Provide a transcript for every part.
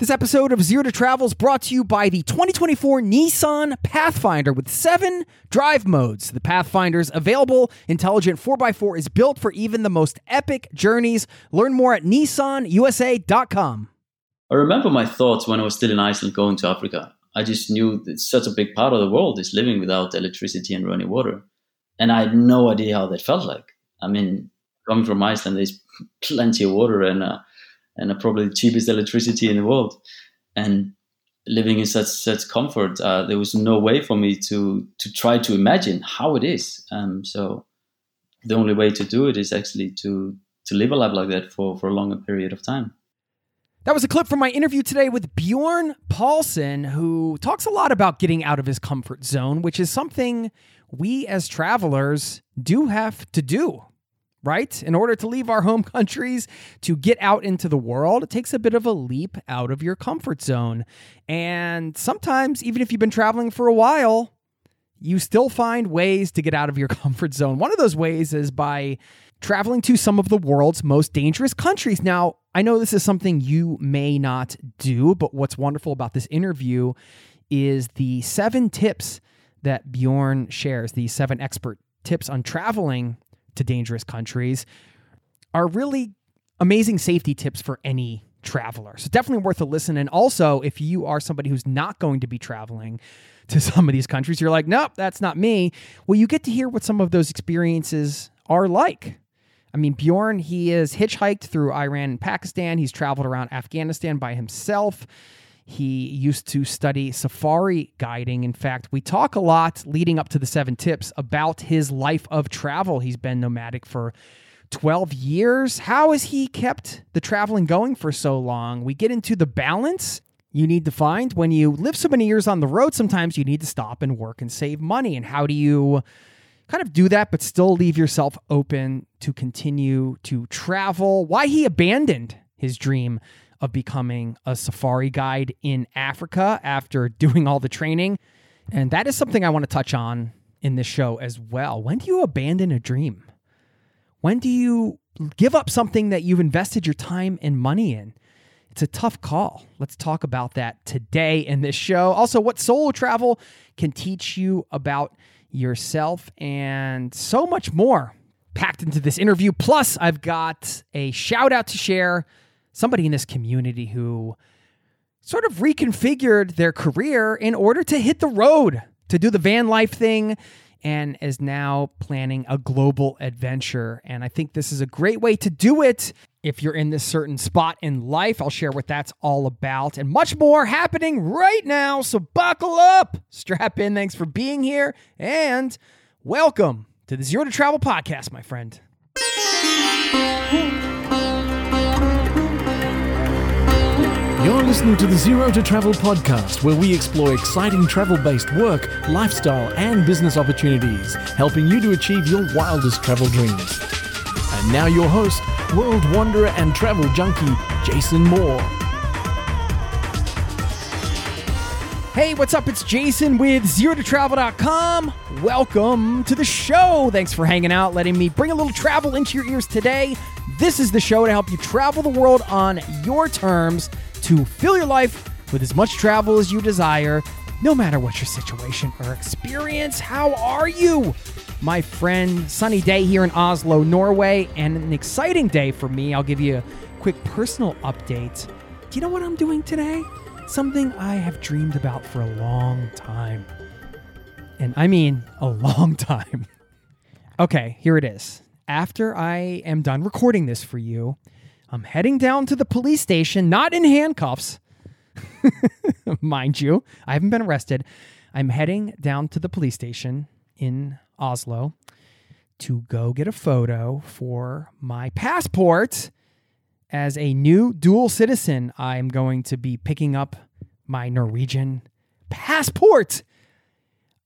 This episode of Zero to Travel is brought to you by the 2024 Nissan Pathfinder with seven drive modes. The Pathfinder's available intelligent 4x4 is built for even the most epic journeys. Learn more at nissanusa.com. I remember my thoughts when I was still in Iceland going to Africa. I just knew that such a big part of the world is living without electricity and running water. And I had no idea how that felt like. I mean, coming from Iceland, there's plenty of water and uh, and probably the cheapest electricity in the world. And living in such such comfort, uh, there was no way for me to to try to imagine how it is. Um, so the only way to do it is actually to to live a life like that for for a longer period of time. That was a clip from my interview today with Bjorn Paulsen, who talks a lot about getting out of his comfort zone, which is something we as travelers do have to do right? In order to leave our home countries to get out into the world, it takes a bit of a leap out of your comfort zone. And sometimes, even if you've been traveling for a while, you still find ways to get out of your comfort zone. One of those ways is by traveling to some of the world's most dangerous countries. Now, I know this is something you may not do, but what's wonderful about this interview is the seven tips that Bjorn shares, the seven expert tips on traveling to dangerous countries are really amazing safety tips for any traveler. So definitely worth a listen. And also, if you are somebody who's not going to be traveling to some of these countries, you're like, nope, that's not me. Well, you get to hear what some of those experiences are like. I mean, Bjorn, he is hitchhiked through Iran and Pakistan. He's traveled around Afghanistan by himself. He used to study safari guiding. In fact, we talk a lot leading up to the seven tips about his life of travel. He's been nomadic for 12 years. How has he kept the traveling going for so long? We get into the balance you need to find when you live so many years on the road. Sometimes you need to stop and work and save money. And how do you kind of do that, but still leave yourself open to continue to travel? Why he abandoned his dream of becoming a safari guide in Africa after doing all the training. And that is something I want to touch on in this show as well. When do you abandon a dream? When do you give up something that you've invested your time and money in? It's a tough call. Let's talk about that today in this show. Also, what solo travel can teach you about yourself and so much more packed into this interview. Plus, I've got a shout out to share somebody in this community who sort of reconfigured their career in order to hit the road to do the van life thing and is now planning a global adventure. And I think this is a great way to do it if you're in this certain spot in life. I'll share what that's all about and much more happening right now. So buckle up, strap in. Thanks for being here, and welcome to the Zero to Travel podcast, my friend. You're listening to the Zero to Travel podcast, where we explore exciting travel based work, lifestyle, and business opportunities, helping you to achieve your wildest travel dreams. And now, your host, world wanderer and travel junkie, Jason Moore. Hey, what's up? It's Jason with ZeroToTravel.com. Welcome to the show. Thanks for hanging out, letting me bring a little travel into your ears today. This is the show to help you travel the world on your terms to fill your life with as much travel as you desire, no matter what your situation or experience. How are you? My friend, sunny day here in Oslo, Norway, and an exciting day for me. I'll give you a quick personal update. Do you know what I'm doing today? Something I have dreamed about for a long time. And I mean a long time. okay, here it is. After I am done recording this for you, I'm heading down to the police station, not in handcuffs, mind you. I haven't been arrested. I'm heading down to the police station in Oslo to go get a photo for my passport as a new dual citizen. I'm going to be picking up my Norwegian passport.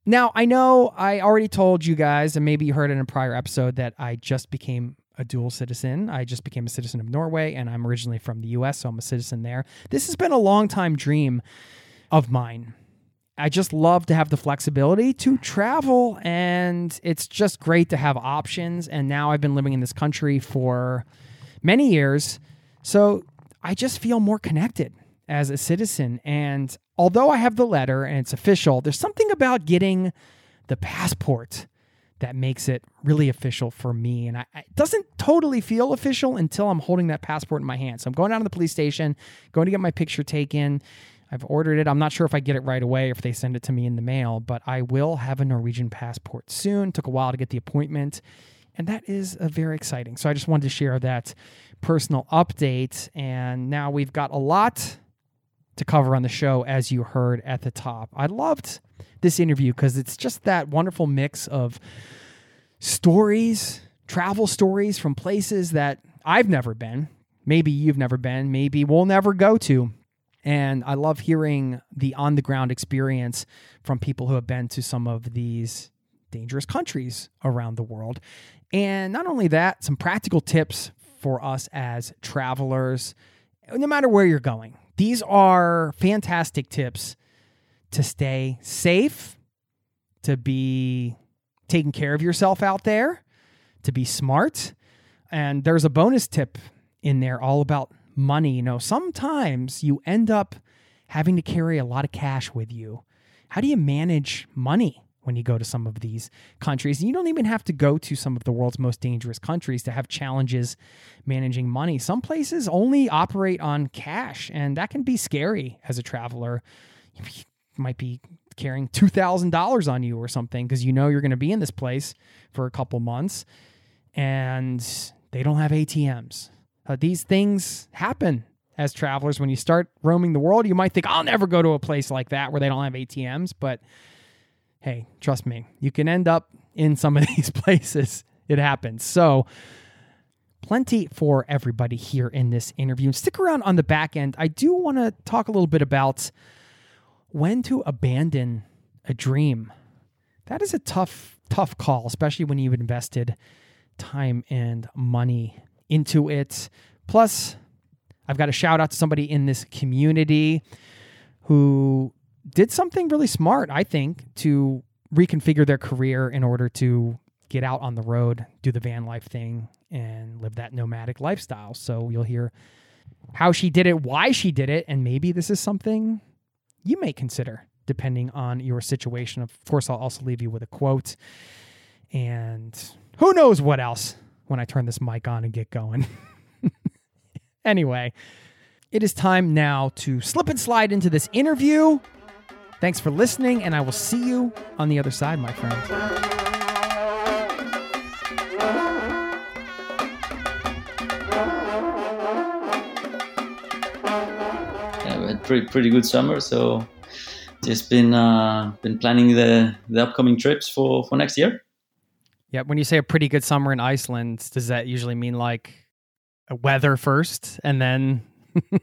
Now, I know I already told you guys, and maybe you heard in a prior episode, that I just became a dual citizen. I just became a citizen of Norway, and I'm originally from the US, so I'm a citizen there. This has been a long time dream of mine. I just love to have the flexibility to travel, and it's just great to have options. And now I've been living in this country for many years, so I just feel more connected as a citizen. And although I have the letter and it's official, there's something about getting the passport that makes it really official for me. And I, it doesn't totally feel official until I'm holding that passport in my hand. So I'm going down to the police station, going to get my picture taken. I've ordered it. I'm not sure if I get it right away or if they send it to me in the mail, but I will have a Norwegian passport soon. Took a while to get the appointment, and that is uh, very exciting. So I just wanted to share that personal update. And now we've got a lot to cover on the show, as you heard at the top. I loved this interview because it's just that wonderful mix of stories, travel stories from places that I've never been. Maybe you've never been, maybe we'll never go to. And I love hearing the on the ground experience from people who have been to some of these dangerous countries around the world. And not only that, some practical tips for us as travelers, no matter where you're going. These are fantastic tips to stay safe, to be taking care of yourself out there, to be smart. And there's a bonus tip in there all about money. You know, sometimes you end up having to carry a lot of cash with you. How do you manage money when you go to some of these countries? You don't even have to go to some of the world's most dangerous countries to have challenges managing money. Some places only operate on cash, and that can be scary as a traveler. You might be carrying $2,000 on you or something because you know you're going to be in this place for a couple months and they don't have ATMs. Uh, these things happen as travelers. When you start roaming the world, you might think, I'll never go to a place like that where they don't have ATMs. But hey, trust me, you can end up in some of these places. It happens. So, plenty for everybody here in this interview. Stick around on the back end. I do want to talk a little bit about when to abandon a dream. That is a tough, tough call, especially when you've invested time and money into it. Plus, I've got a shout out to somebody in this community who did something really smart, I think, to reconfigure their career in order to get out on the road, do the van life thing, and live that nomadic lifestyle. So you'll hear how she did it, why she did it, and maybe this is something you may consider depending on your situation. Of course, I'll also leave you with a quote and who knows what else when I turn this mic on and get going. anyway, it is time now to slip and slide into this interview. Thanks for listening, and I will see you on the other side, my friend. Yeah, we had pretty pretty good summer, so just been uh, been planning the the upcoming trips for for next year. Yeah, when you say a pretty good summer in Iceland, does that usually mean like a weather first and then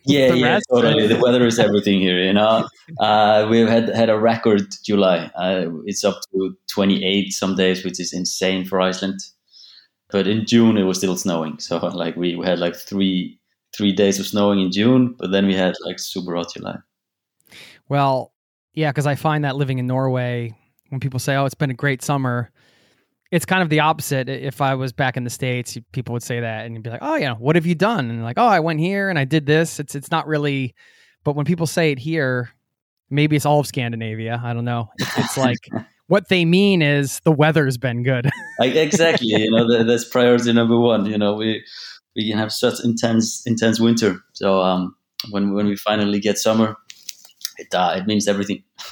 yeah, yeah, totally. The weather is everything here. You know, uh, we've had had a record July. Uh, it's up to 28 some days, which is insane for Iceland. But in June, it was still snowing. So like we, we had like three three days of snowing in June, but then we had like super hot July. Well, yeah, because I find that living in Norway, when people say, "Oh, it's been a great summer," it's kind of the opposite. If I was back in the states, people would say that, and you'd be like, "Oh, yeah, what have you done?" And like, "Oh, I went here and I did this." It's it's not really, but when people say it here, maybe it's all of Scandinavia. I don't know. It's, it's like what they mean is the weather's been good. like exactly you know that, that's priority number one you know we we can have such intense intense winter so um when when we finally get summer it uh, it means everything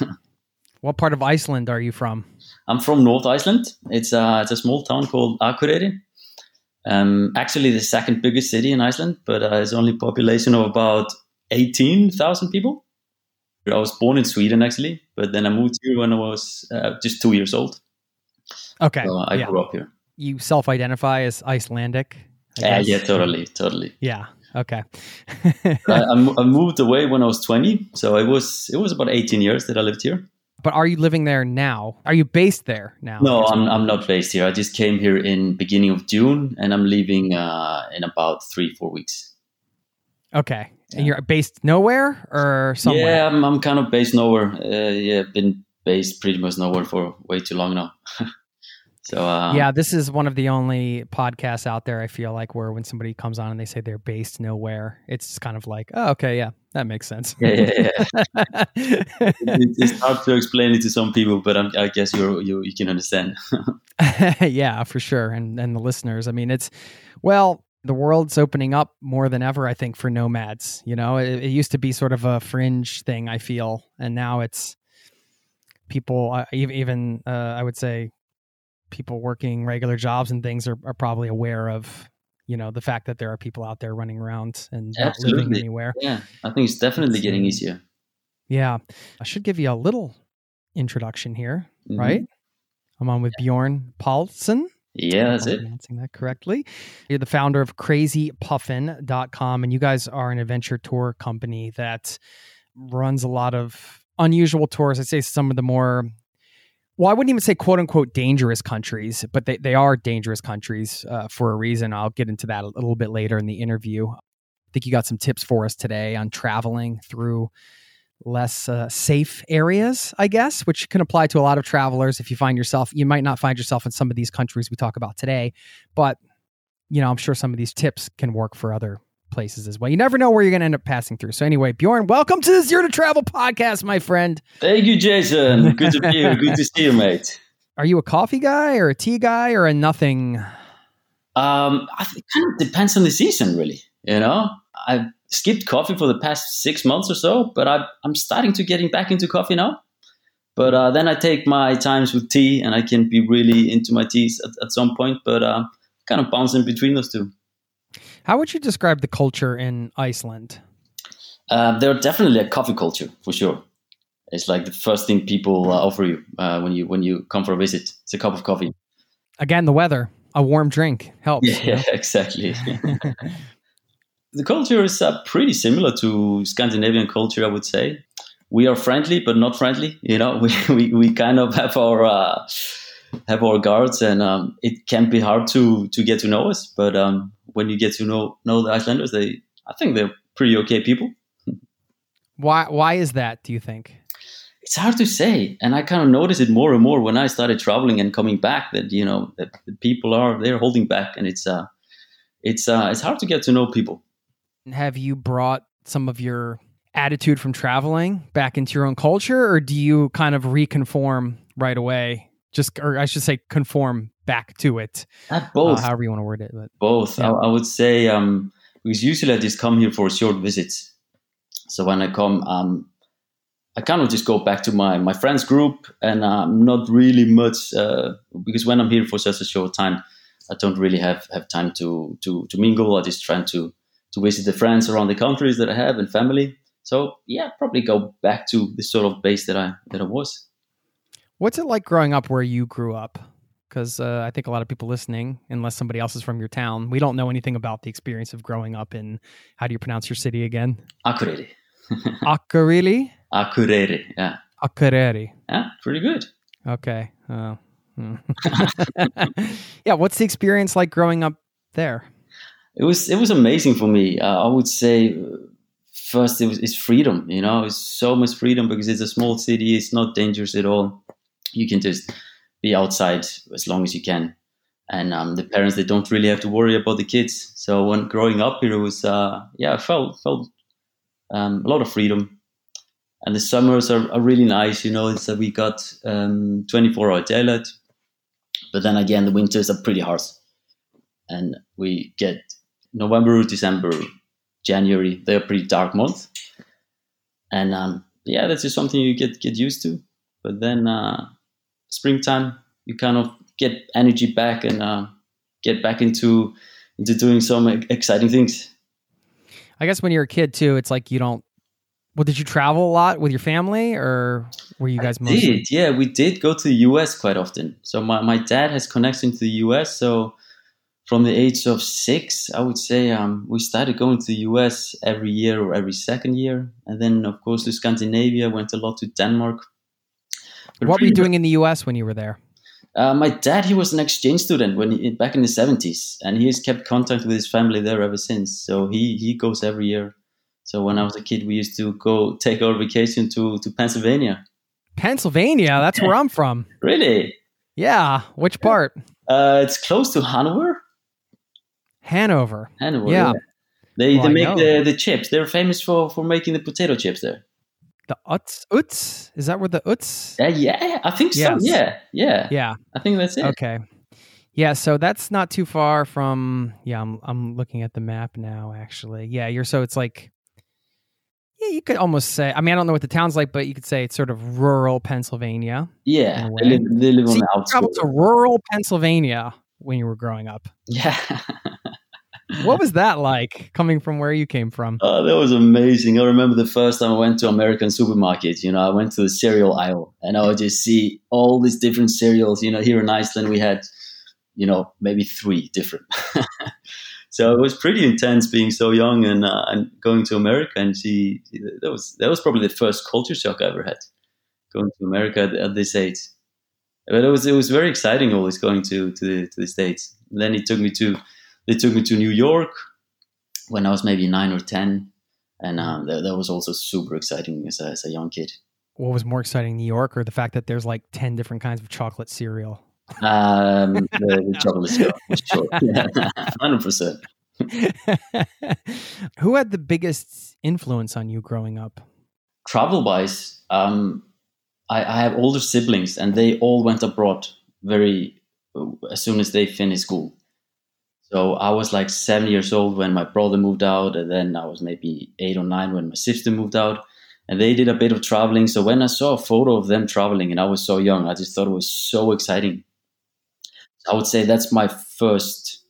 what part of Iceland are you from? I'm from North Iceland. It's a, it's a small town called Akureyri. Um, actually, the second biggest city in Iceland, but uh, it's only population of about 18,000 people. I was born in Sweden actually, but then I moved here when I was uh, just two years old. Okay. So I yeah. grew up here. You self-identify as Icelandic. Yeah, guess? yeah, totally, totally. Yeah. Okay. I, I I moved away when I was 20, so it was it was about 18 years that I lived here. But are you living there now? Are you based there now? No, I'm I'm not based here. I just came here in beginning of June, and I'm leaving uh, in about three four weeks. Okay. And you're based nowhere or somewhere? Yeah, I'm I'm kind of based nowhere. Uh, yeah, been based pretty much nowhere for way too long now. so uh, yeah, this is one of the only podcasts out there I feel like where when somebody comes on and they say they're based nowhere, it's kind of like, oh, okay, yeah, that makes sense. yeah, yeah, yeah. It- it's hard to explain it to some people, but I'm, I guess you you you can understand. yeah, for sure. And and the listeners, I mean, it's well, the world's opening up more than ever. I think for nomads. You know, it, it used to be sort of a fringe thing. I feel, and now it's people. Uh, ev- even uh, I would say people working regular jobs and things are, are probably aware of you know the fact that there are people out there running around and not living Absolutely. anywhere. yeah, I think it's definitely It's, getting um, easier. Yeah, I should give you a little introduction here, Mhm. right? I'm on with Bjorn Paulsen. Yeah, that's it. pronouncing that correctly. You're the founder of crazypuffin.com, and you guys are an adventure tour company that runs a lot of unusual tours. I'd say some of the more, well, I wouldn't even say quote unquote dangerous countries, but they, they are dangerous countries uh, for a reason. I'll get into that a little bit later in the interview. I think you got some tips for us today on traveling through less uh, safe areas, I guess, which can apply to a lot of travelers. If you find yourself, you might not find yourself in some of these countries we talk about today, but you know, I'm sure some of these tips can work for other places as well. You never know where you're going to end up passing through. So anyway, Bjorn, welcome to the Zero to Travel podcast, my friend. Thank you, Jason. Good to be here. Good to see you, mate. Are you a coffee guy or a tea guy or a nothing? Um, I think it kind of depends on the season, really. You know, I've skipped coffee for the past six months or so, but I, I'm starting to getting back into coffee now. But uh, then I take my times with tea, and I can be really into my teas at, at some point. But uh, kind of bouncing between those two. How would you describe the culture in Iceland? Uh, they're definitely a coffee culture for sure. It's like the first thing people uh, offer you uh, when you when you come for a visit. It's a cup of coffee. Again, the weather, a warm drink helps. Yeah, you know? exactly. the culture is uh, pretty similar to Scandinavian culture, I would say. We are friendly, but not friendly. You know, we, we, we kind of have our uh, have our guards, and um, it can be hard to to get to know us. But um, when you get to know know the Icelanders, they I think they're pretty okay people. Why? Why is that? Do you think? It's hard to say, and I kind of notice it more and more when I started traveling and coming back. That you know that the people are they're holding back, and it's uh it's uh it's hard to get to know people. Have you brought some of your attitude from traveling back into your own culture, or do you kind of reconform right away? Just, or I should say, conform back to it. Uh, uh, both. however you want to word it. But both Yeah. I, I would say um because usually i just come here for a short visits so when i come um i kind of just go back to my my friends group and um not really much uh, because when i'm here for such a short time i don't really have have time to to to mingle i just trying to to visit the friends around the countries that i have and family so yeah probably go back to the sort of base that i that i was what's it like growing up where you grew up? Because uh, I think a lot of people listening, unless somebody else is from your town, we don't know anything about the experience of growing up in. How do you pronounce your city again? akureyri Akureyri. akureyri yeah Akureyri. yeah pretty good Okay. Oh. hmm. yeah. What's the experience like growing up there? it was it was amazing for me. Uh, I would say uh, first it was it's freedom. You know, it's so much freedom because it's a small city. It's not dangerous at all. You can just be outside as long as you can, and um, the parents they don't really have to worry about the kids. So when growing up here, it was uh, yeah, I felt felt um, a lot of freedom. And the summers are, are really nice. You know, it's uh, we got um, 24 hour daylight, but then again the winters are pretty harsh, and we get November, December, January. They're pretty dark months, and um, yeah, that's just something you get get used to. But then uh, springtime, you kind of get energy back and uh, get back into into doing some exciting things. I guess when you're a kid too, it's like you don't. Well, did you travel a lot with your family, or were you guys I mostly? did, yeah, we did go to the US quite often. So my, my dad has connection to the US. So from the age of six, I would say um, we started going to the US every year or every second year. And then, of course, to Scandinavia, went a lot to Denmark. But What were you pretty doing in the U.S. when you were there? Uh, my dad, he was an exchange student when he, back in the seventies, and he has kept contact with his family there ever since. So he he goes every year. So when I was a kid, we used to go take our vacation to to Pennsylvania. Pennsylvania. That's where I'm from. Really, Yeah. Which part? uh, it's close to Hanover. Hanover. Hanover. Yeah. They Well, they make the, the chips. They're famous for for making the potato chips there. The Utz. Utz. Is that where the Utz? Uh, yeah, I think so. Yes. Yeah, yeah, Yeah. I think that's it. Okay. Yeah, so that's not too far from yeah, I'm I'm looking at the map now actually. Yeah, you're so it's like yeah, you could almost say I mean I don't know what the town's like, but you could say it's sort of rural Pennsylvania. Yeah, they live, they live So on you the traveled to rural Pennsylvania when you were growing up. Yeah. What was that like coming from where you came from? Oh, that was amazing. I remember the first time I went to American supermarket, you know, I went to the cereal aisle and I would just see all these different cereals. You know, here in Iceland, we had, you know, maybe three different. so it was pretty intense being so young and, uh, and going to America and see, that was, that was probably the first culture shock I ever had going to America at, at this age. But it was, it was very exciting always going to, to the, to the States. And then it took me to, they took me to New York when I was maybe nine or ten, and um, that, that was also super exciting as a, as a young kid. What was more exciting, New York or the fact that there's like 10 different kinds of chocolate cereal? Um, the, the chocolate sure, hundred percent. Who had the biggest influence on you growing up? Travel wise, um, I, I have older siblings, and they all went abroad very as soon as they finished school. So I was like seven years old when my brother moved out, and then I was maybe eight or nine when my sister moved out. And they did a bit of traveling. So when I saw a photo of them traveling, and I was so young, I just thought it was so exciting. I would say that's my first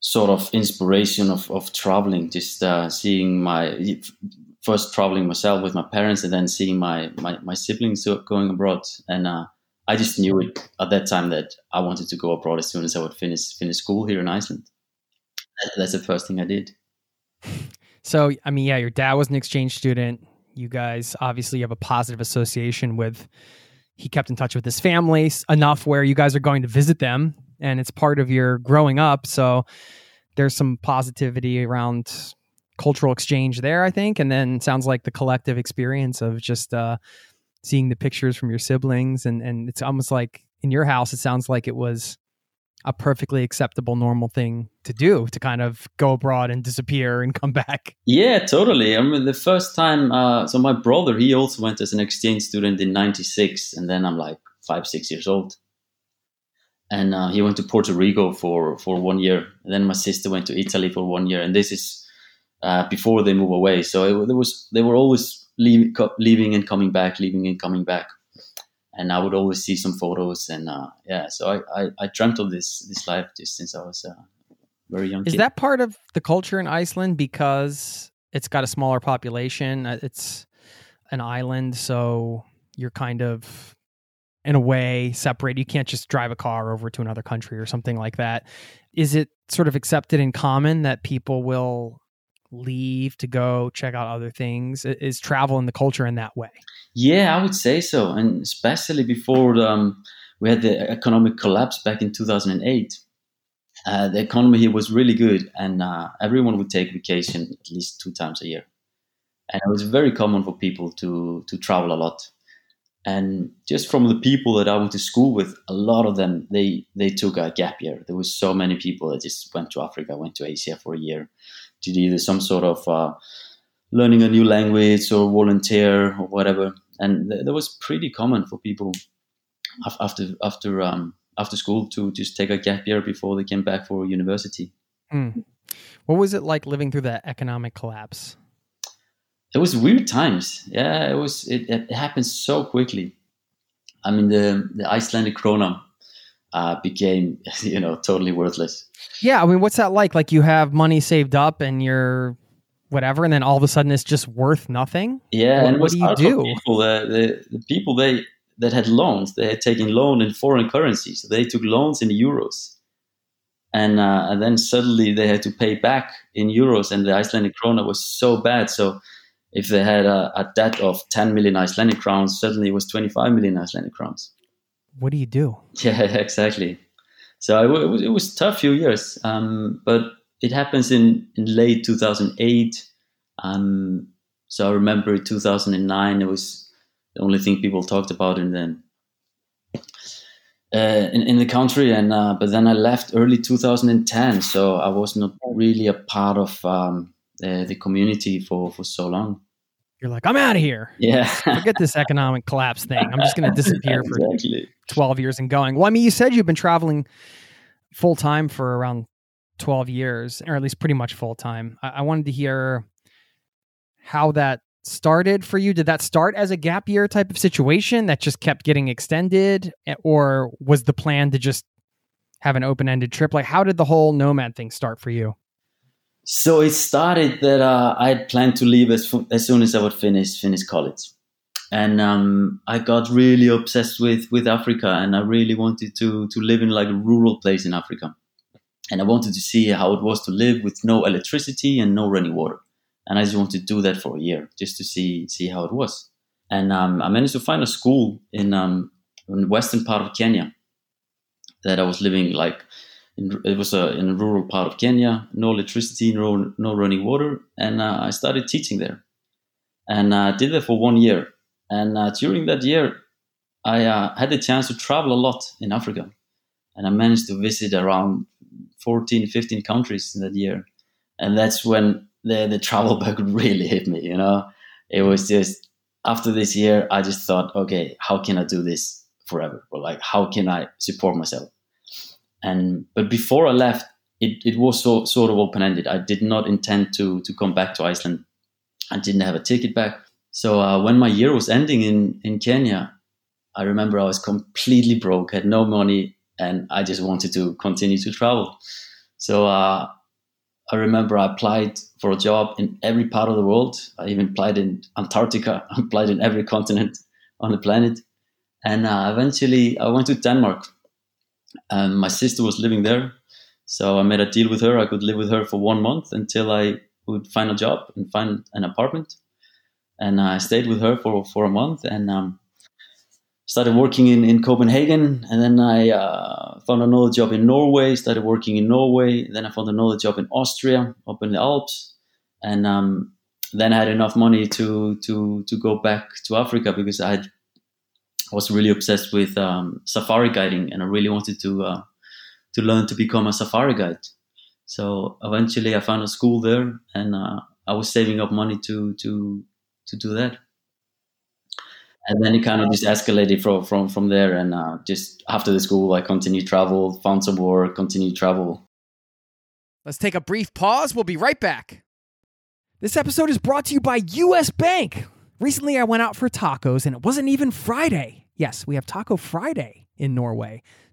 sort of inspiration of, of traveling, just uh, seeing my first traveling myself with my parents, and then seeing my my, my siblings going abroad. And uh, I just knew it at that time that I wanted to go abroad as soon as I would finish finish school here in Iceland. That's the first thing I did. So, I mean, yeah, your dad was an exchange student. You guys obviously have a positive association with, he kept in touch with his family enough where you guys are going to visit them and it's part of your growing up. So, there's some positivity around cultural exchange there, I think. And then sounds like the collective experience of just uh, seeing the pictures from your siblings. And, and it's almost like in your house, it sounds like it was a perfectly acceptable, normal thing to do to kind of go abroad and disappear and come back. Yeah, totally. I mean, the first time, uh, so my brother, he also went as an exchange student in '96, and then I'm like five, six years old, and uh, he went to Puerto Rico for for one year. And then my sister went to Italy for one year, and this is uh, before they move away. So it, there was they were always leaving, co- leaving and coming back, leaving and coming back, and I would always see some photos, and uh, yeah, so I, I I dreamt of this this life just since I was a very young. Is kid. that part of the culture in Iceland because it's got a smaller population? Uh, It's an island, so you're kind of in a way separated. You can't just drive a car over to another country or something like that. Is it sort of accepted in common that people will leave to go check out other things? Is travel and the culture in that way? Yeah, I would say so, and especially before um, we had the economic collapse back in 2008. Uh, the economy here was really good, and uh, everyone would take vacation at least two times a year. And it was very common for people to to travel a lot. And just from the people that I went to school with, a lot of them they they took a gap year. There was so many people that just went to Africa, went to Asia for a year, did either some sort of uh, learning a new language or volunteer or whatever. And th- that was pretty common for people after after um, after school to just take a gap year before they came back for university. Hmm. What was it like living through that economic collapse? It was weird times. Yeah, it was. It, it happened so quickly. I mean, the, the Icelandic krona uh, became, you know, totally worthless. Yeah, I mean, what's that like? Like you have money saved up and you're whatever, and then all of a sudden it's just worth nothing. Yeah, What- and what do you do? People, the, the, the people they that had loans, they had taken loan in foreign currency, so they took loans in euros, and uh, and then suddenly they had to pay back in euros, and the Icelandic krona was so bad. So if they had a, a debt of 10 million Icelandic crowns, suddenly it was 25 million Icelandic crowns. What do you do? Yeah, exactly. So it, was it was tough few years, um, but it happens in, in late 2008. Um, so I remember in 2009 it was the only thing people talked about in then uh, in, in the country, and uh, but then I left early 2010, so I was not really a part of um, the community for for so long. You're like, I'm out of here. Yeah, Forget this economic collapse thing. I'm just going to disappear for exactly. 12 years and going. Well, I mean, you said you've been traveling full time for around 12 years, or at least pretty much full time. I-, I wanted to hear how that started for you. Did that start as a gap year type of situation that just kept getting extended, Eh, or was the plan to just have an open ended trip? Like, how did the whole nomad thing start for you? So it started that uh, I had planned to leave as, as soon as I would finish finish college, and um, I got really obsessed with with Africa, and I really wanted to to live in like a rural place in Africa, and I wanted to see how it was to live with no electricity and no running water, and I just wanted to do that for a year just to see see how it was, and um, I managed to find a school in um, in western part of Kenya that I was living like in, it was a, in a rural part of Kenya, no electricity, no, no running water, and uh, I started teaching there, and I did that for one year. And uh, during that year, I uh, had the chance to travel a lot in Africa, and I managed to visit around 14, 15 countries in that year, and that's when the the travel bug really hit me. You know, it was just after this year, I just thought, okay, how can I do this forever? Or like, how can I support myself? And but before I left, it, it was so sort of open ended. I did not intend to to come back to Iceland. I didn't have a ticket back. So uh, when my year was ending in in Kenya, I remember I was completely broke, had no money, and I just wanted to continue to travel. So uh, I remember I applied for a job in every part of the world. I even applied in Antarctica. I applied in every continent on the planet, and uh, eventually I went to Denmark and my sister was living there. So I made a deal with her. I could live with her for one month until I would find a job and find an apartment. And I stayed with her for, for a month and um, started working in, in Copenhagen. And then I uh, found another job in Norway, started working in Norway. Then I found another job in Austria, up in the Alps. And um, then I had enough money to, to, to go back to Africa because I had I was really obsessed with um, safari guiding, and I really wanted to uh, to learn to become a safari guide. So eventually, I found a school there, and uh, I was saving up money to to to do that. And then it kind of just escalated from from from there. And uh, just after the school, I continued travel, found some work, continued travel. Let's take a brief pause. We'll be right back. This episode is brought to you by US Bank. Recently, I went out for tacos and it wasn't even Friday. Yes, we have Taco Friday in Norway,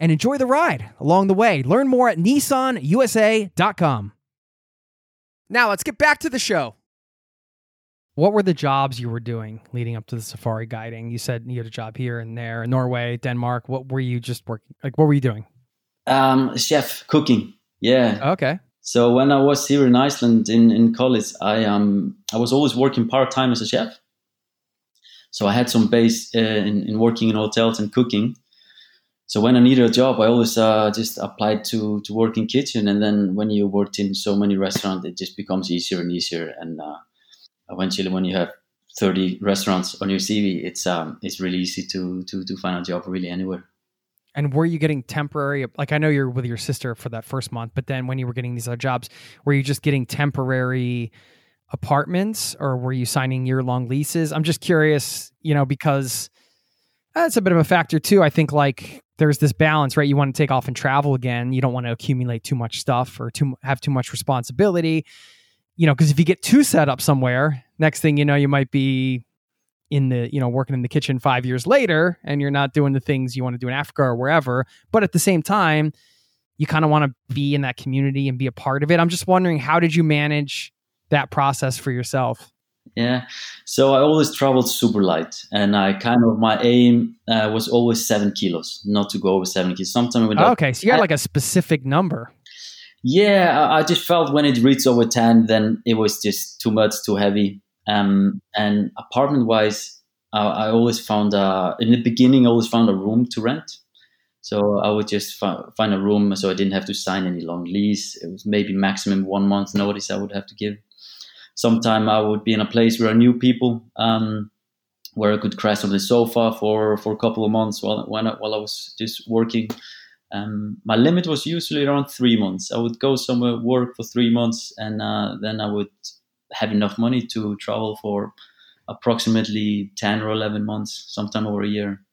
and enjoy the ride along the way. Learn more at nissanusa.com. Now let's get back to the show. What were the jobs you were doing leading up to the safari guiding? You said you had a job here and there, in Norway, Denmark. What were you just working? Like, what were you doing? Um, chef, cooking. Yeah. Okay. So when I was here in Iceland in, in college, I um I was always working part time as a chef. So I had some base uh, in, in working in hotels and cooking. So when I needed a job, I always uh, just applied to to work in kitchen. And then when you worked in so many restaurants, it just becomes easier and easier. And uh, eventually, when you have 30 restaurants on your CV, it's um it's really easy to to to find a job really anywhere. And were you getting temporary? Like I know you're with your sister for that first month, but then when you were getting these other jobs, were you just getting temporary apartments, or were you signing year long leases? I'm just curious, you know, because that's a bit of a factor too. I think like there's this balance, right? You want to take off and travel again. You don't want to accumulate too much stuff or too have too much responsibility. You know, because if you get too set up somewhere, next thing you know, you might be in the you know working in the kitchen five years later and you're not doing the things you want to do in africa or wherever but at the same time you kind of want to be in that community and be a part of it i'm just wondering how did you manage that process for yourself yeah so i always traveled super light and i kind of my aim uh, was always seven kilos not to go over seven kilos sometimes oh, okay so you had like a specific number yeah I just felt when it reached over 10 then it was just too much too heavy um, and apartment wise, uh, I always found uh, in the beginning I always found a room to rent. So I would just fi- find a room, so I didn't have to sign any long lease. It was maybe maximum one month notice I would have to give. Sometime I would be in a place where I knew people, um, where I could crash on the sofa for, for a couple of months while when I, while I was just working. Um, my limit was usually around three months. I would go somewhere, work for three months, and uh, then I would have enough money to travel for approximately 10 or 11 months, sometime over a year.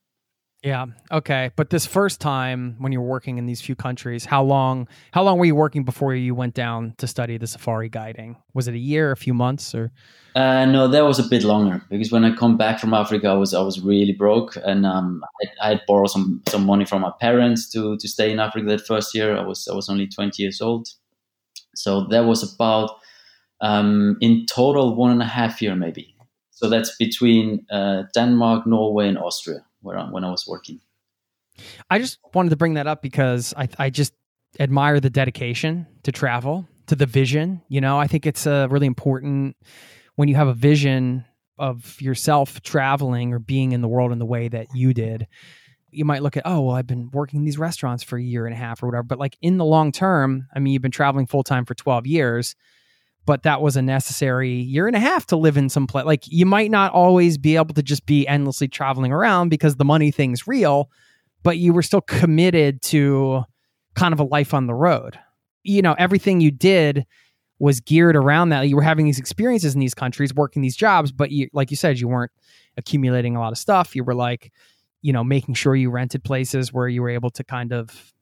Yeah. Okay. But this first time when you were working in these few countries, how long how long were you working before you went down to study the safari guiding? Was it a year, a few months or uh, no, that was a bit longer because when I come back from Africa, I was I was really broke, and um, I, I had borrowed some some money from my parents to to stay in Africa that first year. I was I was only twenty years old, so that was about um, in total one and a half year maybe. So that's between uh, Denmark, Norway, and Austria where I, when I was working. I just wanted to bring that up because I, I just admire the dedication to travel, to the vision. You know, I think it's uh, really important when you have a vision of yourself traveling or being in the world in the way that you did. You might look at, oh, well, I've been working in these restaurants for a year and a half or whatever. But like in the long term, I mean, you've been traveling full time for 12 years but that was a necessary year and a half to live in some place. Like you might not always be able to just be endlessly traveling around because the money thing's real, but you were still committed to kind of a life on the road. You know, everything you did was geared around that. You were having these experiences in these countries, working these jobs, but you, like you said, you weren't accumulating a lot of stuff. You were like, you know, making sure you rented places where you were able to kind of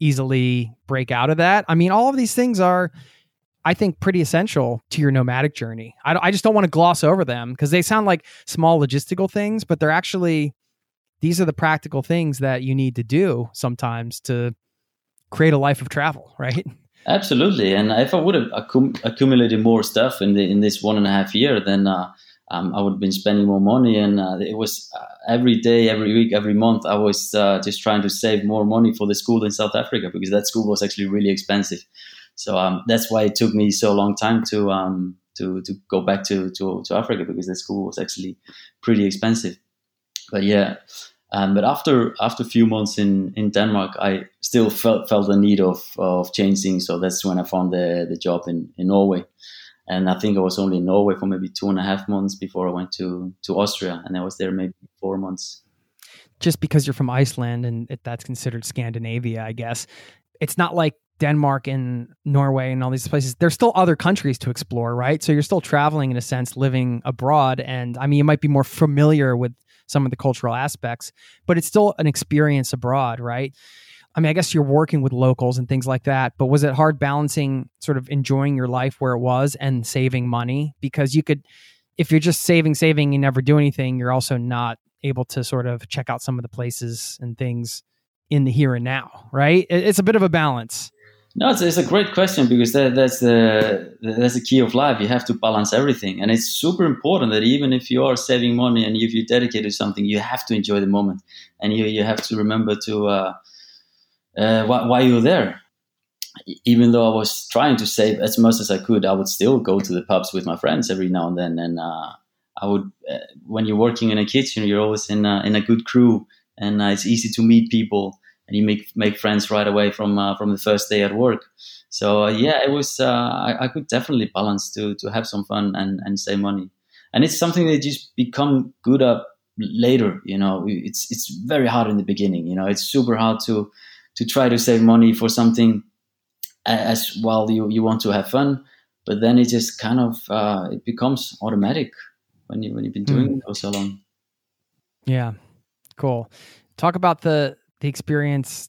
easily break out of that. I mean, all of these things are I think, pretty essential to your nomadic journey. I, I just don't want to gloss over them because they sound like small logistical things, but they're actually, these are the practical things that you need to do sometimes to create a life of travel, right? Absolutely, and if I would have accum- accumulated more stuff in the in this one and a half year, then uh, um, I would have been spending more money. And uh, it was uh, every day, every week, every month, I was uh, just trying to save more money for the school in South Africa because that school was actually really expensive. So um, that's why it took me so long time to um, to to go back to, to to Africa because the school was actually pretty expensive. But yeah, um, but after after a few months in, in Denmark, I still felt felt the need of of changing. So that's when I found the the job in, in Norway, and I think I was only in Norway for maybe two and a half months before I went to to Austria, and I was there maybe four months. Just because you're from Iceland and that's considered Scandinavia, I guess it's not like Denmark and Norway and all these places, there's still other countries to explore, right? So you're still traveling in a sense, living abroad. And I mean, you might be more familiar with some of the cultural aspects, but it's still an experience abroad, right? I mean, I guess you're working with locals and things like that, but was it hard balancing sort of enjoying your life where it was and saving money? Because you could, if you're just saving, saving, and never do anything, you're also not able to sort of check out some of the places and things in the here and now, right? It's a bit of a balance. No, it's, it's a great question because that, that's the that's the key of life. You have to balance everything, and it's super important that even if you are saving money and if you dedicate to something, you have to enjoy the moment, and you you have to remember to uh, uh, why, why you're there. Even though I was trying to save as much as I could, I would still go to the pubs with my friends every now and then, and uh, I would. Uh, when you're working in a kitchen, you're always in a, in a good crew, and uh, it's easy to meet people and you make make friends right away from uh, from the first day at work. So uh, yeah, it was uh, I, I, could definitely balance to to have some fun and and save money, and it's something that just become good at later. You know, it's it's very hard in the beginning. You know, it's super hard to to try to save money for something as while you you want to have fun, but then it just kind of uh, it becomes automatic when you when you've been doing mm. it for so long. Yeah, cool. Talk about the the experience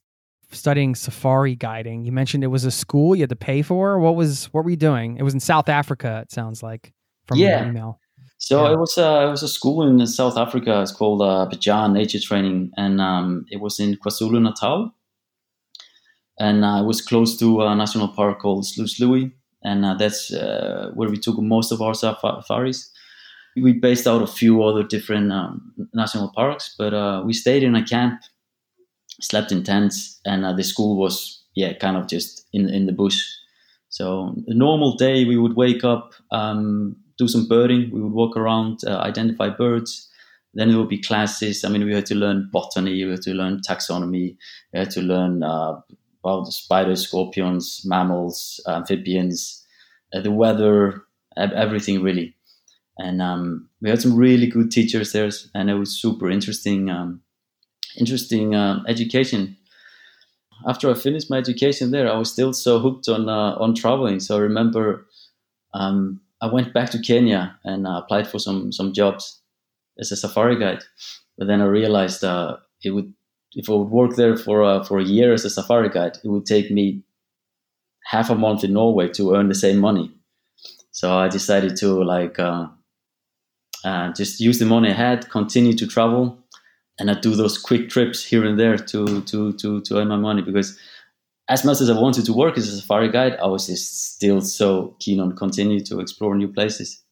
studying safari guiding. You mentioned it was a school you had to pay for. What was what were you doing? It was in South Africa. It sounds like from yeah. email. So yeah. it was uh, it was a school in South Africa. It's called uh, Bhejane Nature Training, and um, it was in KwaZulu Natal, and uh, it was close to a national park called Hluhluwe, and uh, that's uh, where we took most of our safaris. We based out a few other different um, national parks, but uh, we stayed in a camp slept in tents, and uh, the school was yeah kind of just in in the bush. So a normal day, we would wake up, um, do some birding. We would walk around, uh, identify birds. Then there would be classes. I mean, we had to learn botany, we had to learn taxonomy, we had to learn uh, about spiders, scorpions, mammals, amphibians, uh, the weather, everything really. And um, we had some really good teachers there, and it was super interesting. Um, interesting uh, education. After I finished my education there, I was still so hooked on uh, on traveling. So I remember um, I went back to Kenya and uh, applied for some some jobs as a safari guide. But then I realized uh, it would if I would work there for uh, for a year as a safari guide, it would take me half a month in Norway to earn the same money. So I decided to like uh, just use the money I had, continue to travel, and I do those quick trips here and there to to to to earn my money because as much as I wanted to work as a safari guide, I was just still so keen on continue to explore new places.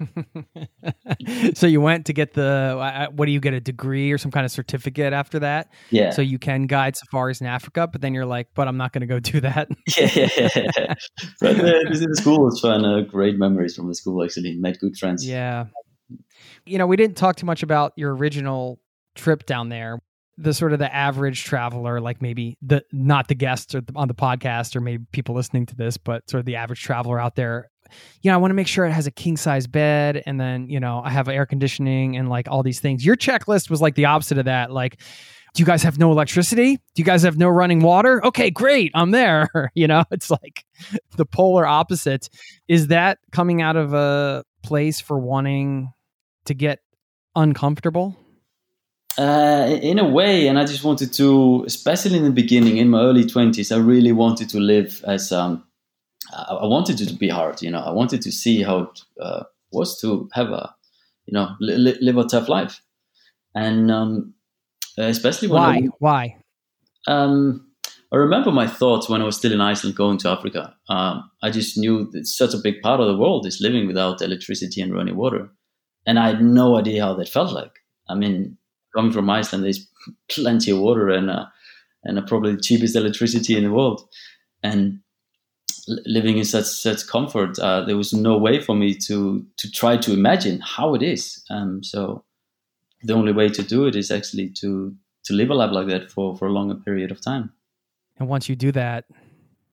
so you went to get the uh, what do you get a degree or some kind of certificate after that? Yeah. So you can guide safaris in Africa, but then you're like, but I'm not going to go do that. yeah, yeah, yeah. But uh, the school was fun. Uh, great memories from the school. Actually, made good friends. Yeah. You know, we didn't talk too much about your original trip down there the sort of the average traveler like maybe the not the guests or the, on the podcast or maybe people listening to this but sort of the average traveler out there you know i want to make sure it has a king size bed and then you know i have air conditioning and like all these things. Your checklist was like the opposite of that like do you guys have no electricity? Do you guys have no running water? Okay great i'm there. You know it's like the polar opposite. Is that coming out of a place for wanting to get uncomfortable uh, in a way, and I just wanted to, especially in the beginning, in my early twenties, I really wanted to live as um, I wanted it to be hard. You know, I wanted to see how it uh, was to have a, you know, li- live a tough life, and um, especially when why I, why. Um, I remember my thoughts when I was still in Iceland going to Africa. Um, I just knew that such a big part of the world is living without electricity and running water. And I had no idea how that felt like. I mean, coming from Iceland, there's plenty of water and, uh, and uh, probably the cheapest electricity in the world. And living in such such comfort, uh, there was no way for me to to try to imagine how it is. Um, so the only way to do it is actually to to live a life like that for for a longer period of time. And once you do that,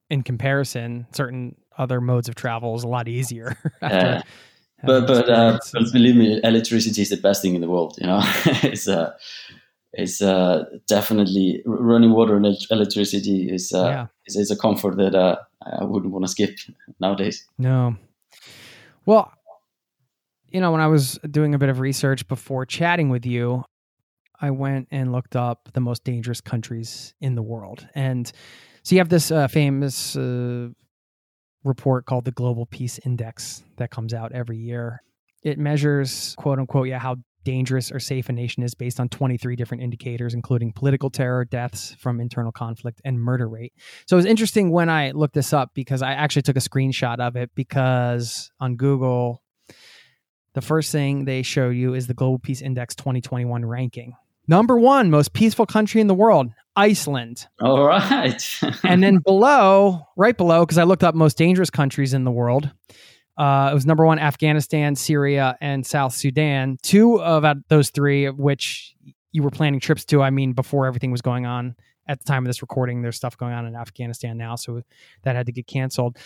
in comparison, certain other modes of travel is a lot easier. yeah. But but, uh, but believe me, electricity is the best thing in the world. You know, it's uh, it's uh, definitely running water and electricity is uh, yeah. is, is, a comfort that uh, I wouldn't want to skip nowadays. No. Well, you know, when I was doing a bit of research before chatting with you, I went and looked up the most dangerous countries in the world. And so you have this uh, famous uh, report called the Global Peace Index that comes out every year. It measures, quote unquote, yeah, how dangerous or safe a nation is based on 23 different indicators, including political terror, deaths from internal conflict, and murder rate. So it was interesting when I looked this up because I actually took a screenshot of it because on Google, the first thing they show you is the Global Peace Index 2021 ranking. Number one, most peaceful country in the world, Iceland. All right. and then below, right below, because I looked up most dangerous countries in the world, uh, it was number one Afghanistan, Syria, and South Sudan. Two of those three, of which you were planning trips to, I mean, before everything was going on at the time of this recording, there's stuff going on in Afghanistan now, so that had to get canceled.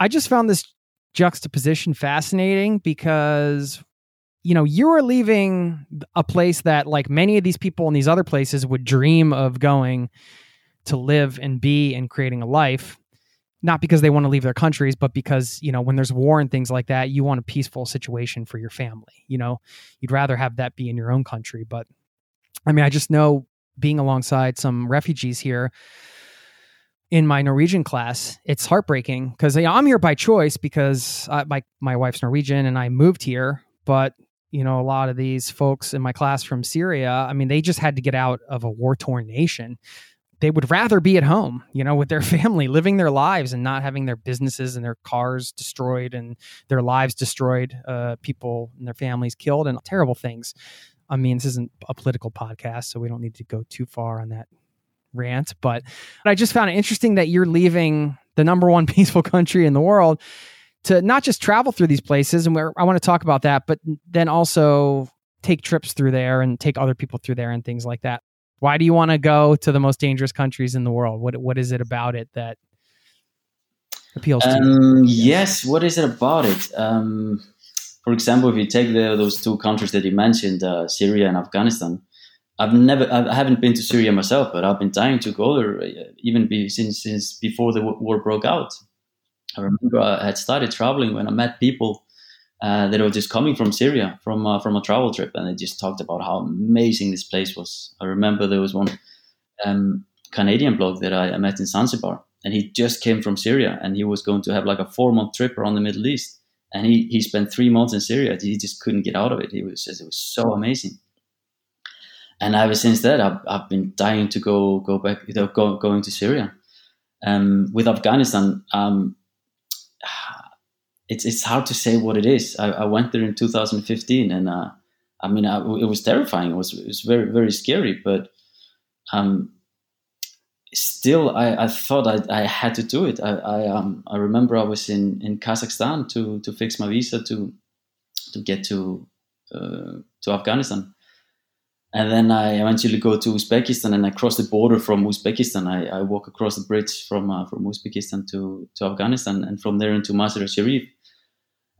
I just found this juxtaposition fascinating because you know you are leaving a place that like many of these people in these other places would dream of going to live and be and creating a life not because they want to leave their countries, but because, you know, when there's war and things like that, you want a peaceful situation for your family. You know, you'd rather have that be in your own country. But I mean, I just know being alongside some refugees here in my Norwegian class, it's heartbreaking because you know, I'm here by choice because uh, my my wife's Norwegian and I moved here. But you know, a lot of these folks in my class from Syria, I mean, they just had to get out of a war torn nation they would rather be at home, you know, with their family, living their lives and not having their businesses and their cars destroyed and their lives destroyed, uh, people and their families killed and terrible things. I mean, this isn't a political podcast, so we don't need to go too far on that rant. But, but I just found it interesting that you're leaving the number one peaceful country in the world to not just travel through these places, and where I want to talk about that, but then also take trips through there and take other people through there and things like that. Why do you want to go to the most dangerous countries in the world? What what is it about it that appeals to um, you? Yes, what is it about it? Um, for example, if you take the, those two countries that you mentioned, uh, Syria and Afghanistan, I've never, I haven't been to Syria myself, but I've been dying to go there, uh, even be, since since before the war broke out. I remember I had started traveling when I met people uh, that were just coming from Syria from uh, from a travel trip, and they just talked about how amazing this place was. I remember there was one um, Canadian blog that I, I, met in Zanzibar, and he just came from Syria, and he was going to have like a four month trip around the Middle East, and he he spent three months in Syria. He just couldn't get out of it. He was just, it was so amazing. And ever since that, I've, I've been dying to go go back, you know, go, going to Syria. Um, with Afghanistan, um, it's it's hard to say what it is. I, I went there in 2015, and uh, I mean, I, it was terrifying. It was it was very very scary, but um, still, I, I thought I, I had to do it. I I, um, I remember I was in, in Kazakhstan to to fix my visa to to get to uh, to Afghanistan. And then I eventually go to Uzbekistan, and I cross the border from Uzbekistan. I, I walk across the bridge from uh, from Uzbekistan to, to Afghanistan, and from there into Mazar Sharif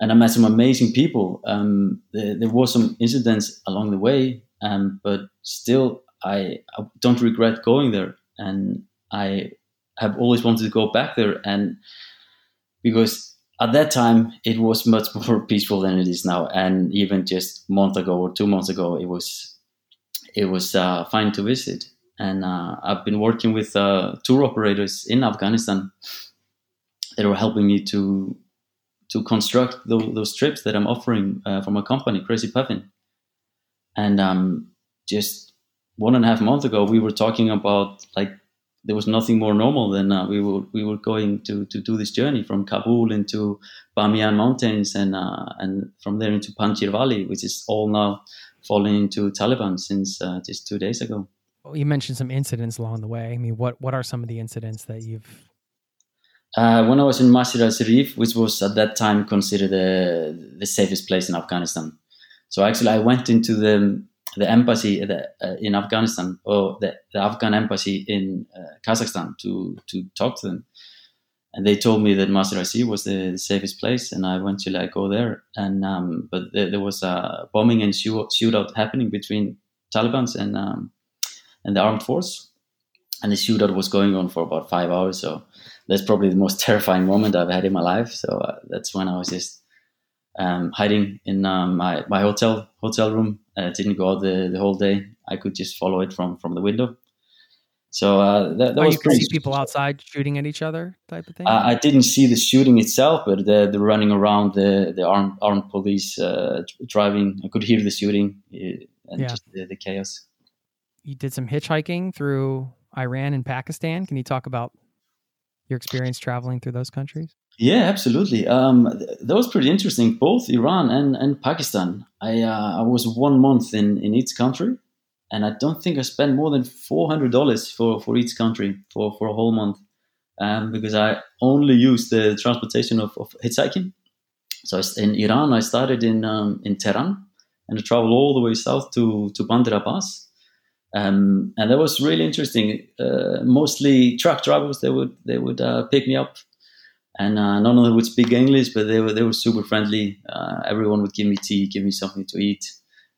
and I met some amazing people. Um, there, there were some incidents along the way, um, but still, I, I, don't regret going there, and I have always wanted to go back there. And because at that time it was much more peaceful than it is now, and even just a month ago or two months ago, it was it was uh, fine to visit. And uh, I've been working with uh, tour operators in Afghanistan that were helping me to to construct those, those trips that I'm offering uh, from my company, Crazy Puffin. And um, just one and a half month ago, we were talking about like there was nothing more normal than uh, we were we were going to to do this journey from Kabul into Bamiyan Mountains and uh, and from there into Panjshir Valley, which is all now falling into Taliban since uh, just two days ago. Well, you mentioned some incidents along the way. I mean, what what are some of the incidents that you've? Uh, when I was in Mazar Sharif, which was at that time considered the the safest place in Afghanistan, so actually I went into the the embassy the, uh, in Afghanistan or the, the Afghan embassy in uh, Kazakhstan to to talk to them, and they told me that Mazar was the, the, safest place, and I went to like go there, and um, but there, there, was a bombing and shoot, shootout happening between Taliban's and um, and the armed force, and the shootout was going on for about five hours. So that's probably the most terrifying moment I've had in my life. So uh, that's when I was just um, hiding in um, my, my hotel hotel room. I didn't go out the, the whole day. I could just follow it from from the window. So uh, that, that oh, was you could see people outside shooting at each other, type of thing. I, I didn't see the shooting itself, but the, the running around, the the armed armed police uh, driving. I could hear the shooting uh, and yeah. just the, the chaos. You did some hitchhiking through Iran and Pakistan. Can you talk about your experience traveling through those countries? Yeah, absolutely. Um, that was pretty interesting. Both Iran and, and Pakistan. I uh, I was one month in, in each country, and I don't think I spent more than four hundred dollars for, for each country for, for a whole month, um, because I only used the transportation of, of hitchhiking. So in Iran, I started in um, in Tehran, and I traveled all the way south to to Bandar Abbas, um, and that was really interesting. Uh, mostly truck drivers, they would they would uh, pick me up, and uh, of them would speak English, but they were they were super friendly. Uh, everyone would give me tea, give me something to eat,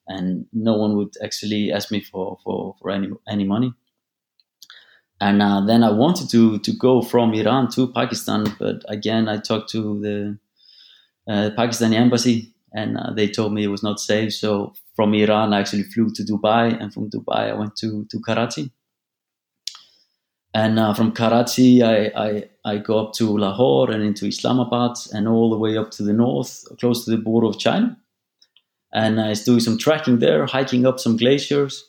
and no one would actually ask me for for, for any any money. And uh, then I wanted to to go from Iran to Pakistan, but again I talked to the uh, Pakistani embassy, and they told me it was not safe. So from Iran, I actually flew to Dubai, and from Dubai, I went to, to Karachi. And uh, from Karachi, I, I, I go up to Lahore and into Islamabad, and all the way up to the north, close to the border of China. And I was doing some trekking there, hiking up some glaciers.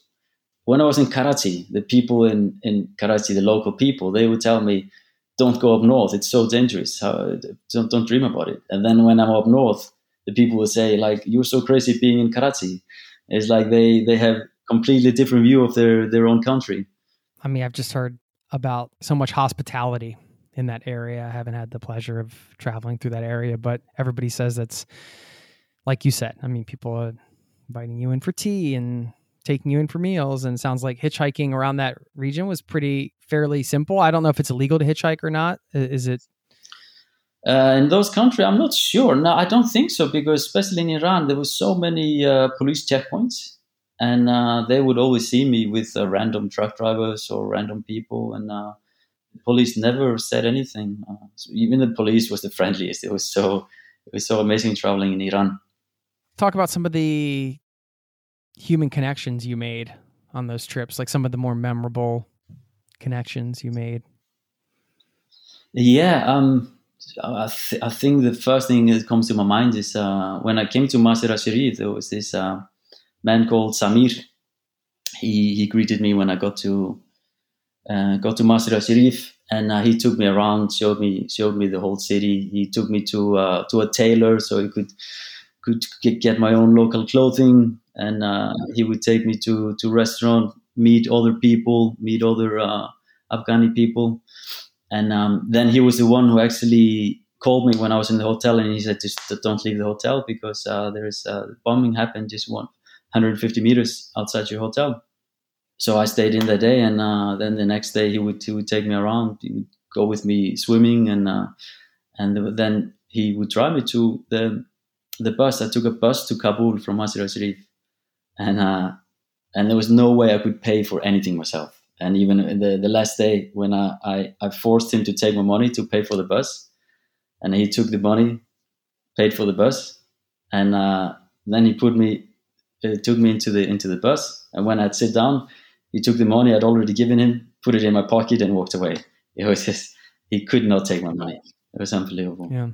When I was in Karachi, the people in, in Karachi, the local people, they would tell me, don't go up north. It's so dangerous. Don't, don't dream about it. And then when I'm up north, the people will say like you're so crazy being in Karachi. It's like they they have completely different view of their their own country. I mean, I've just heard about so much hospitality in that area. I haven't had the pleasure of traveling through that area, but everybody says that's like you said. I mean, people are inviting you in for tea and taking you in for meals and sounds like hitchhiking around that region was pretty fairly simple. I don't know if it's illegal to hitchhike or not. Is it uh, in those countries, I'm not sure. No, I don't think so because especially in Iran, there were so many uh, police checkpoints, and uh, they would always see me with uh, random truck drivers or random people, and uh, the police never said anything. Uh, so even the police was the friendliest. It was so it was so amazing traveling in Iran. Talk about some of the human connections you made on those trips, like some of the more memorable connections you made. Yeah. Um, I, th- I, think the first thing that comes to my mind is uh, when I came to Mazar Sharif, there was this uh, man called Samir. He, he greeted me when I got to uh, got to Mazar Sharif, and uh, he took me around, showed me showed me the whole city. He took me to uh, to a tailor so he could could get, get my own local clothing, and uh, he would take me to to restaurant, meet other people, meet other Afghani people and um, then he was the one who actually called me when I was in the hotel, and he said, "Just don't leave the hotel because uh, there is uh, bombing happened just 150 meters outside your hotel." So I stayed in that day, and uh, then the next day he would he would take me around. He would go with me swimming, and uh, and then he would drive me to the the bus. I took a bus to Kabul from Mazar Sharif, and uh, and there was no way I could pay for anything myself and even the, the last day when I, I, I, forced him to take my money to pay for the bus and he took the money paid for the bus and uh, then he put me uh, took me into the into the bus. And when i'd sit down he took the money i'd already given him put it in my pocket and walked away. It was just he could not take my money. It was unbelievable. Yeah.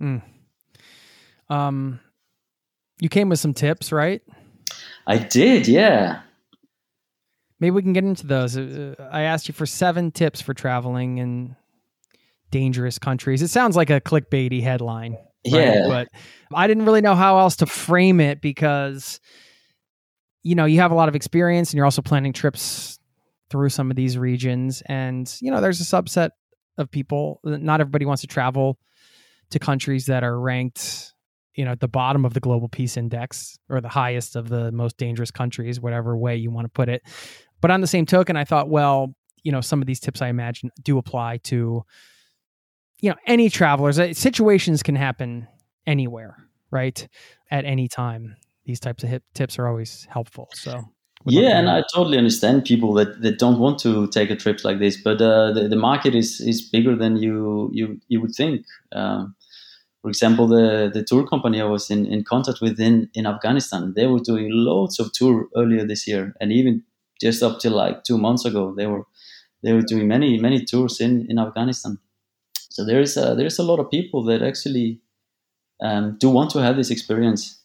Mm. um you came with some tips right? I did yeah maybe we can get into those. Uh, I asked you for seven tips for traveling in dangerous countries. It sounds like a clickbaity headline. Right? Yeah. But I didn't really know how else to frame it because, you know, you have a lot of experience and you're also planning trips through some of these regions. And, you know, there's a subset of people, that not everybody wants to travel to countries that are ranked you know at the bottom of the global peace index or the highest of the most dangerous countries whatever way you want to put it but on the same token i thought well you know some of these tips i imagine do apply to you know any travelers. Uh, situations can happen anywhere right? At any time. These types of hip tips are always helpful so. Yeah and i totally understand people that, that don't want to take a trip like this but uh, the, the market is is bigger than you you you would think. Um, for example, the, the tour company I was in, in contact with in, in Afghanistan, they were doing loads of tour earlier this year, and even just up till like two months ago, they were they were doing many many tours in, in Afghanistan. So there is a, there is a lot of people that actually um, do want to have this experience.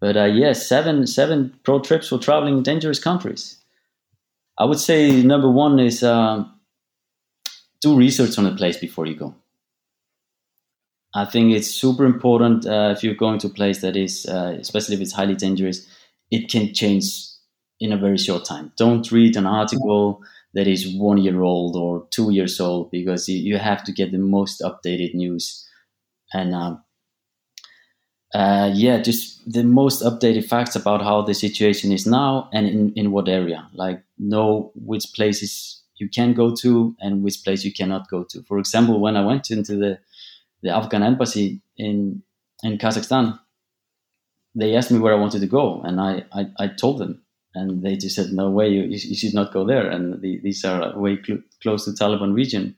But uh, yes, seven seven pro trips for traveling in dangerous countries. I would say number one is um, do research on the place before you go I think it's super important uh, if you're going to a place that is, uh, especially if it's highly dangerous, it can change in a very short time. Don't read an article that is one year old or two years old because you, have to get the most updated news. And uh, uh, yeah, just the most updated facts about how the situation is now and in, in what area. Like, know which places you can go to and which place you cannot go to. For example, when I went into the the Afghan embassy in in Kazakhstan, they asked me where I wanted to go, and I I, I told them, and they just said, "No way, you, you should not go there." And the, these are way cl- close to Taliban region,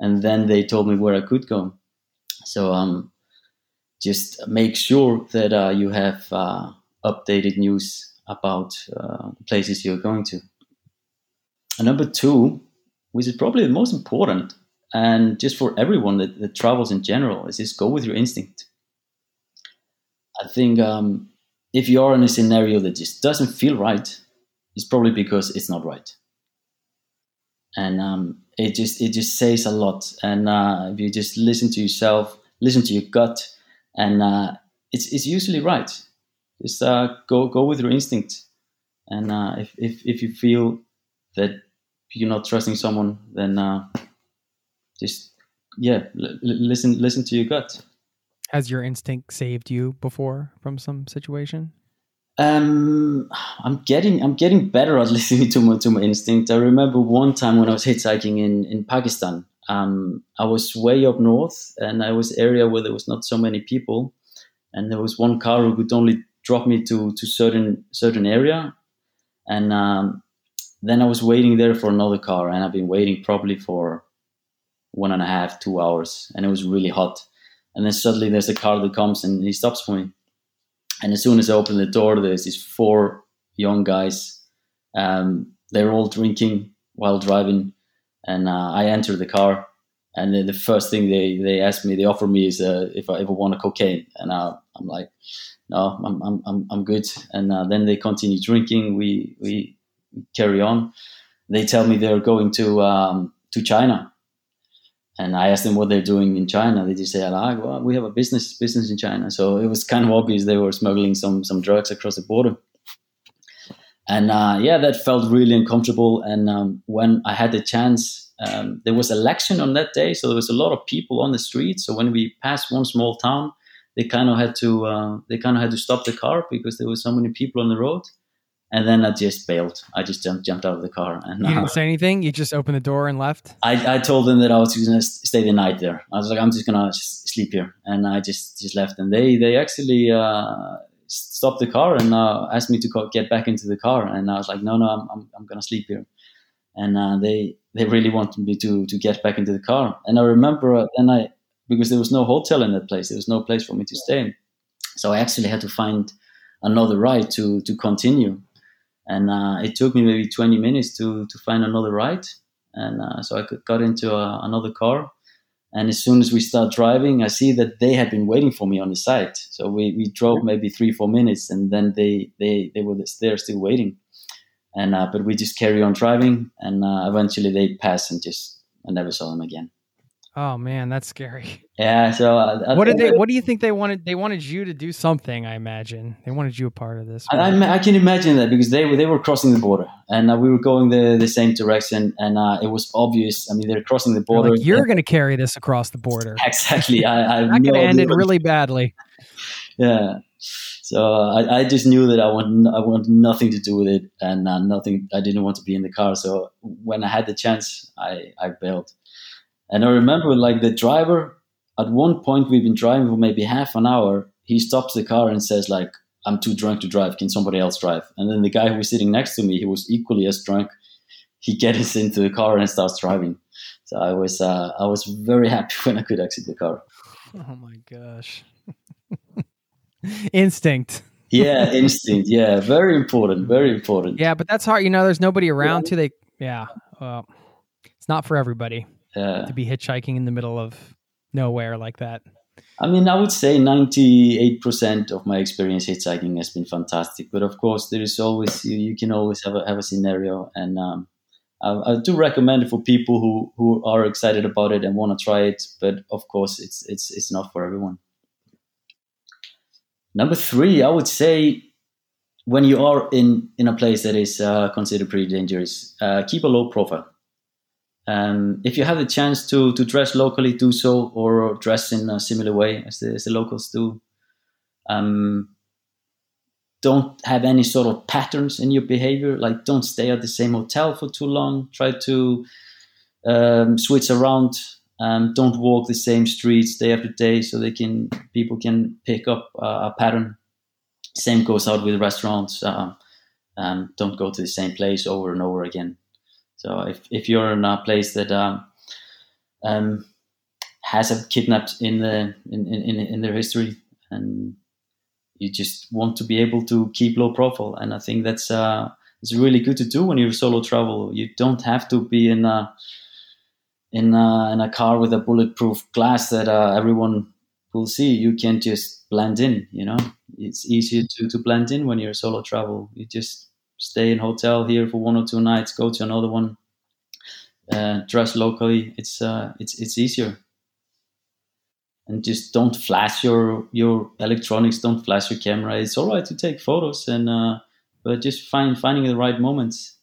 and then they told me where I could go. So um, just make sure that uh, you have uh, updated news about uh, places you're going to. And number two, which is probably the most important, and just for everyone that, that travels in general is just go with your instinct i think um, if you are in a scenario that just doesn't feel right it's probably because it's not right. And um, it just it just says a lot. And uh, if you just listen to yourself listen to your gut and uh, it's, it's usually right. Just uh, go go with your instinct. And uh, if, if, if you feel that you're not trusting someone then uh, just yeah, l- listen listen to your gut. Has your instinct saved you before from some situation? Um, I'm getting I'm getting better at listening to my to my instinct. I remember one time when I was hitchhiking in in Pakistan. Um, I was way up north, and I was area where there was not so many people, and there was one car who could only drop me to to certain certain area, and um, then I was waiting there for another car, and I've been waiting probably for one and a half, two hours, and it was really hot. And then suddenly there's a car that comes and he stops for me. And as soon as I open the door, there's these four young guys. Um, they're all drinking while driving, and uh, I enter the car. And then the first thing they, they ask me, they offer me is uh, if I ever want a cocaine, and uh, I'm like, no, I'm I'm I'm, I'm good. And uh, then they continue drinking. We we carry on. They tell me they're going to um, to China and I asked them what they're doing in China. They just said, ah, well, we have a business business in China. So it was kind of obvious they were smuggling some some drugs across the border. And uh, yeah, that felt really uncomfortable. And um, when I had the chance, um, there was election on that day, so there was a lot of people on the street. So when we passed one small town, they kind of had to uh, they kind of had to stop the car because there were so many people on the road. And then I just bailed. I just jumped, jumped out of the car. And you didn't uh, say anything. You just opened the door and left. I, I told them that I was going to stay the night there. I was like, I'm just going to sleep here, and I just just left. And they they actually uh, stopped the car and uh, asked me to get back into the car. And I was like, no, no, I'm I'm, I'm going to sleep here. And uh, they they really wanted me to to get back into the car. And I remember then I because there was no hotel in that place. There was no place for me to stay. So I actually had to find another ride to to continue and uh, it took me maybe 20 minutes to to find another ride. And uh, so i got into a, uh, another car. And as soon as we start driving i see that they had been waiting for me on the side. So we, we drove maybe three four minutes and then they they they were there still waiting. And uh, but we just carry on driving, and uh, eventually they pass, and just I never saw them again. Oh man, that's scary. Yeah. So uh, what did they? What do you think they wanted? They wanted you to do something. I imagine they wanted you a part of this. I, I, I can imagine that because they were they were crossing the border and uh, we were going the, the same direction and uh, it was obvious. I mean, they're crossing the border. Like, You're going to carry this across the border. Exactly. I, I could end it really badly. Yeah. So uh, I, I just knew that I want I want nothing to do with it and uh, nothing. I didn't want to be in the car. So when I had the chance, I I bailed. And I remember like the driver at one point we've been driving for maybe half an hour. He stops the car and says like, "I'm too drunk to drive. Can somebody else drive?" And then the guy who was sitting next to me, he was equally as drunk. He gets into the car and starts driving. So I was uh, I was very happy when I could exit the car. Oh my gosh. instinct. yeah, instinct. Yeah, very important. Very important. Yeah, but that's hard. You know, there's nobody around yeah. to they. Yeah, well, it's not for everybody. Yeah. To be hitchhiking in the middle of nowhere like that. I mean, I would say 98% of my experience hitchhiking has been fantastic. But of course, there is always you, you can always have a have a scenario, and um, I, I, do recommend it for people who who are excited about it and want to try it. But of course, it's it's it's not for everyone. Number three, I would say when you are in, in a place that is uh, considered pretty dangerous, uh, keep a low profile. Um, if you have the chance to, to dress locally, do so, or dress in a similar way as the, as the locals do. Um, don't have any sort of patterns in your behavior. Like, don't stay at the same hotel for too long. Try to um, switch around um, don't walk the same streets day after day, so they can people can pick up uh, a pattern. Same goes out with restaurants. Uh, um, don't go to the same place over and over again. So if, if you're in a place that um, um, has a kidnapped in the in, in, in their history and you just want to be able to keep low profile and I think that's uh, it's really good to do when you're solo travel. You don't have to be in a in a, in a car with a bulletproof glass that uh, everyone will see. You can just blend in. You know, it's easier to to blend in when you're solo travel. You just stay in hotel here for one or two nights, go to another one, uh, dress locally. It's uh, it's it's easier. And just don't flash your your electronics. Don't flash your camera. It's all right to take photos, and uh, but just find finding the right moments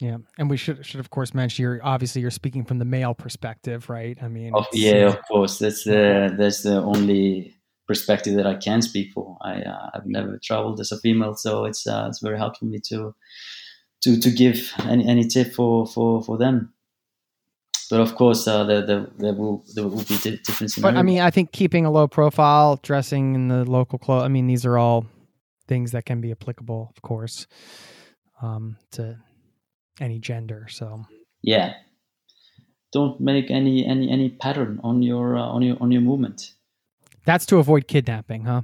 yeah, and we should should of course mention you're obviously you're speaking from the male perspective, right? I mean, oh, yeah, of course. That's the that's the only perspective that I can speak for. I uh, I've never traveled as a female, so it's uh, it's very hard for me to to to give any any tip for for for them. But of course, uh, there, there, there will there will be different. But I mean, I think keeping a low profile, dressing in the local clothes. I mean, these are all things that can be applicable, of course, um, to any gender. So yeah, don't make any any any pattern on your uh, on your on your movement. That's to avoid kidnapping, huh?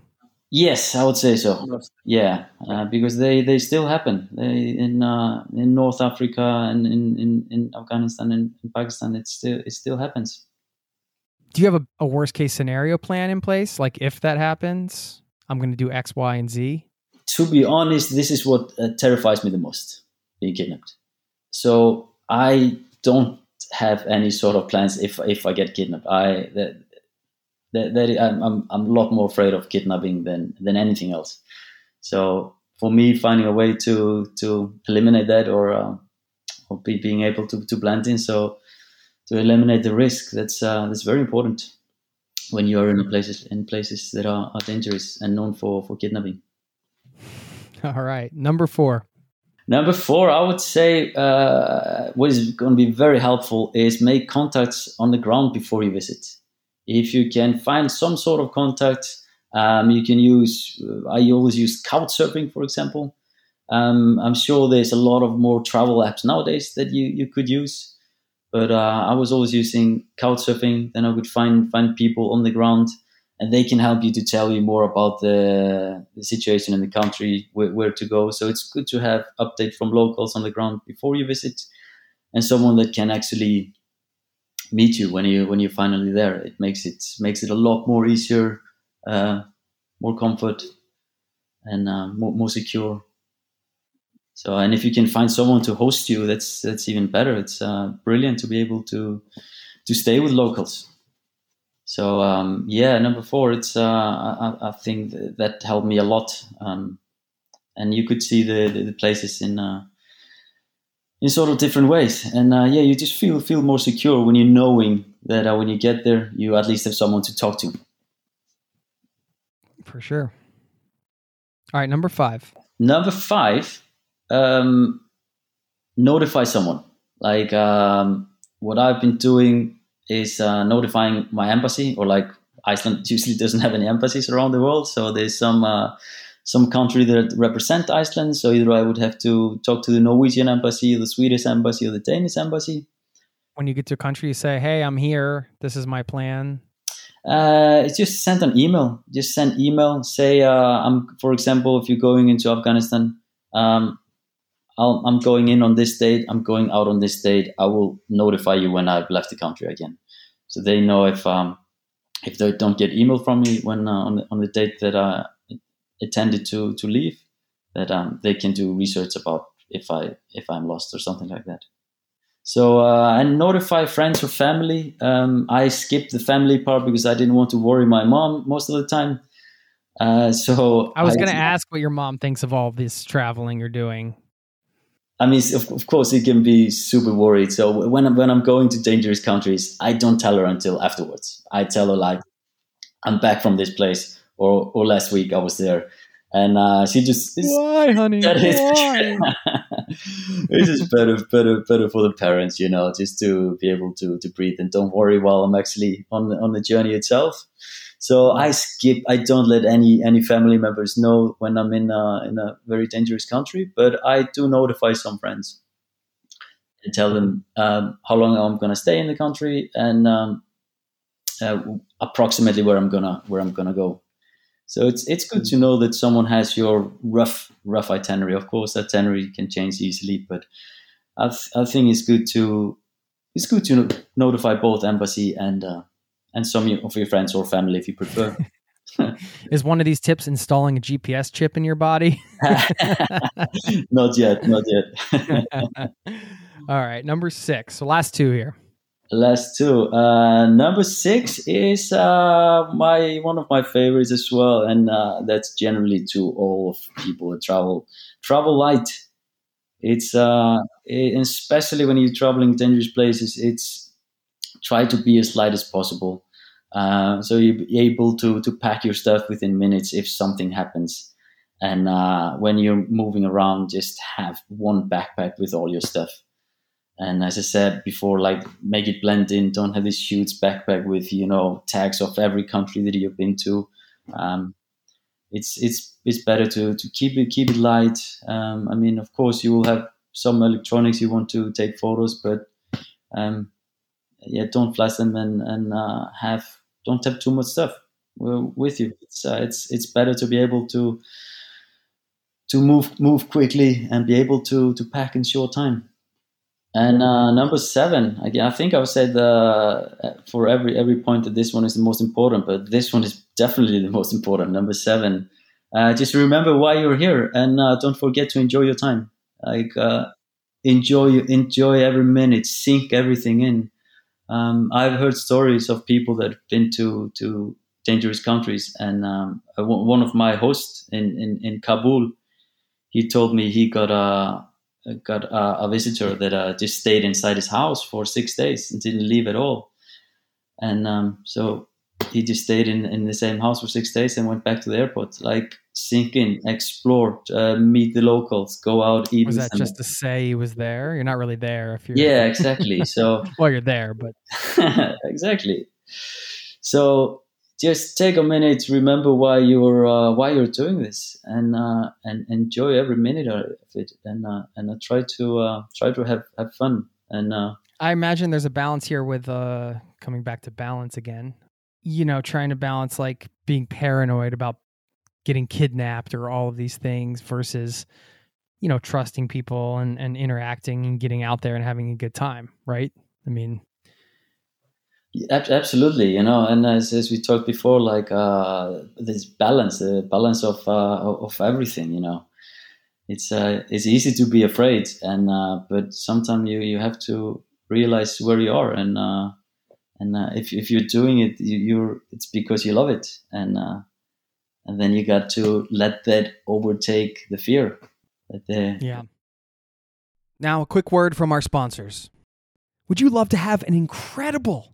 Yes, I would say so. Yeah, uh, because they, they still happen they, in uh, in North Africa and in, in, in Afghanistan and in Pakistan. It still it still happens. Do you have a, a worst case scenario plan in place? Like if that happens, I'm going to do X, Y, and Z. To be honest, this is what uh, terrifies me the most: being kidnapped. So I don't have any sort of plans if if I get kidnapped. I that that, that I'm, I'm I'm a lot more afraid of kidnapping than than anything else. So for me, finding a way to to eliminate that or uh, or be, being able to to blend in, so to eliminate the risk, that's uh, that's very important when you are in places in places that are, are dangerous and known for for kidnapping. All right, number four. Number four, I would say uh, what is going to be very helpful is make contacts on the ground before you visit. If you can find some sort of contact, um, you can use, uh, I always use Couchsurfing, for example. Um, I'm sure there's a lot of more travel apps nowadays that you, you could use. But uh, I was always using Couchsurfing. Then I would find find people on the ground and they can help you to tell you more about the, the situation in the country, where, where, to go. So it's good to have update from locals on the ground before you visit, and someone that can actually meet you when you when you're finally there. It makes it makes it a lot more easier, uh, more comfort, and uh, more, more secure. So, and if you can find someone to host you, that's that's even better. It's uh, brilliant to be able to to stay with locals. So um, yeah, number four, it's uh, I, I, think that helped me a lot, um, and you could see the, the, the places in uh, in sort of different ways, and uh, yeah, you just feel feel more secure when you're knowing that uh, when you get there, you at least have someone to talk to. For sure. All right, number five. Number five, um, notify someone. Like um, what I've been doing is uh, notifying my embassy, or like Iceland usually doesn't have any embassies around the world, so there's some uh, some country that represent Iceland. So either I would have to talk to the Norwegian embassy, the Swedish embassy, or the Danish embassy. When you get to a country, you say, "Hey, I'm here. This is my plan." Uh, it's just send an email. Just send email. Say, uh, I'm, for example, if you're going into Afghanistan, um, i am going in on this date. I'm going out on this date. I will notify you when I've left the country again, so they know if um, if they don't get email from me when uh, on the, on the date that I intended to to leave, that um, they can do research about if I if I'm lost or something like that. So uh, and notify friends or family. Um, I skipped the family part because I didn't want to worry my mom most of the time. Uh, so I was going to ask what your mom thinks of all this traveling you're doing. I mean, of, of course, he can be super worried. So when I'm, when I'm going to dangerous countries, I don't tell her until afterwards. I tell her like, I'm back from this place, or or last week I was there, and uh, she just why, honey? Why? it's just better, better, better for the parents, you know, just to be able to to breathe and don't worry while I'm actually on the, on the journey itself. So I skip. I don't let any any family members know when I'm in a, in a very dangerous country, but I do notify some friends and tell them um, how long I'm going to stay in the country and um, uh, approximately where I'm gonna where I'm gonna go. So it's it's good to know that someone has your rough rough itinerary. Of course, that itinerary can change easily, but I, th- I think it's good to it's good to notify both embassy and uh, and some of your friends or family if you prefer. Is one of these tips installing a GPS chip in your body? not yet, not yet. All right, number six. So last two here. Last two. Uh, number six is uh, my one of my favorites as well, and uh, that's generally to all of people that travel. Travel light. It's uh, especially when you're traveling dangerous places. It's try to be as light as possible. Uh, so you're able to to pack your stuff within minutes if something happens. And uh, when you're moving around, just have one backpack with all your stuff. And as I said before, like make it blend in. Don't have this huge backpack with you know tags of every country that you've been to. Um, it's it's it's better to to keep it keep it light. Um, I mean, of course, you will have some electronics you want to take photos, but um, yeah, don't flash them and and uh, have don't have too much stuff with you. It's uh, it's it's better to be able to to move move quickly and be able to to pack in short time. And uh, number seven, again, I think I would say the for every every point that this one is the most important, but this one is definitely the most important. Number seven, uh, just remember why you're here, and uh, don't forget to enjoy your time. Like uh, enjoy enjoy every minute, sink everything in. Um, I've heard stories of people that have been to to dangerous countries, and um, one of my hosts in, in, in Kabul, he told me he got a got a, a visitor that uh, just stayed inside his house for six days and didn't leave at all, and um, so he just stayed in, in the same house for six days and went back to the airport. Like sink in, explore, uh, meet the locals, go out, eat. Was that just to say he was there? You're not really there if you're. Yeah, exactly. So. well, you're there, but. exactly. So just take a minute, to remember why you're uh, why you're doing this, and uh, and enjoy every minute of it, and uh, and uh, try to uh, try to have have fun. And uh, I imagine there's a balance here with coming back to balance again you know, trying to balance like being paranoid about getting kidnapped or all of these things versus, you know, trusting people and, and interacting and getting out there and having a good time, right? I mean, absolutely, you know, and as, as we talked before, like uh, this balance, the balance of uh, of everything, you know, it's uh, it's easy to be afraid, and uh, but sometimes you you have to realize where you are, and uh, and uh, if if you're doing it, you, you're it's because you love it, and uh, and then you got to let that overtake the fear. The, Yeah. Now, a quick word from our sponsors. Would you love to have an incredible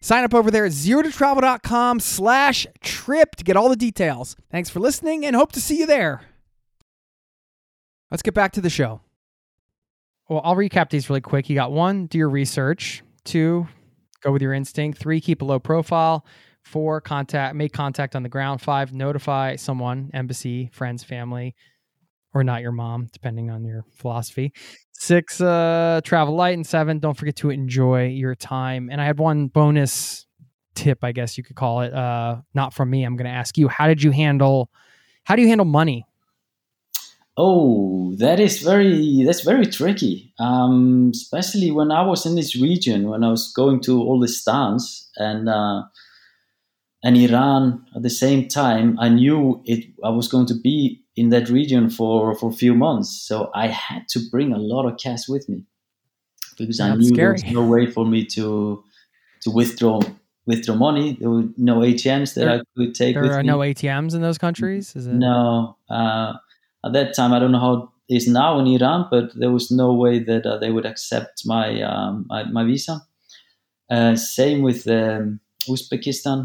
Sign up over there at zerototravel.com slash trip to get all the details. Thanks for listening and hope to see you there. Let's get back to the show. Well, I'll recap these really quick. You got one, do your research. Two, go with your instinct. Three, keep a low profile. Four, contact make contact on the ground. Five, notify someone, embassy, friends, family, or not your mom, depending on your philosophy. Six, uh, travel light, and seven, don't forget to enjoy your time. And I had one bonus tip, I guess you could call it. Uh, not from me. I'm to ask you, how did you handle, how do you handle money? Oh, that is very that's very tricky. Um, especially when I was in this region, when I was going to all the stands and uh, and Iran at the same time. I knew it. I was going to be in that region for for a few months, so I had to bring a lot of cash with me because I knew scary. there was no way for me to to withdraw withdraw money. There were no ATMs that There- I could take There are me. no ATMs in those countries. Is it? No, uh, at that time I don't know how it is now in Iran, but there was no way that uh, they would accept my um, my, my visa. Uh, same with um, Uzbekistan.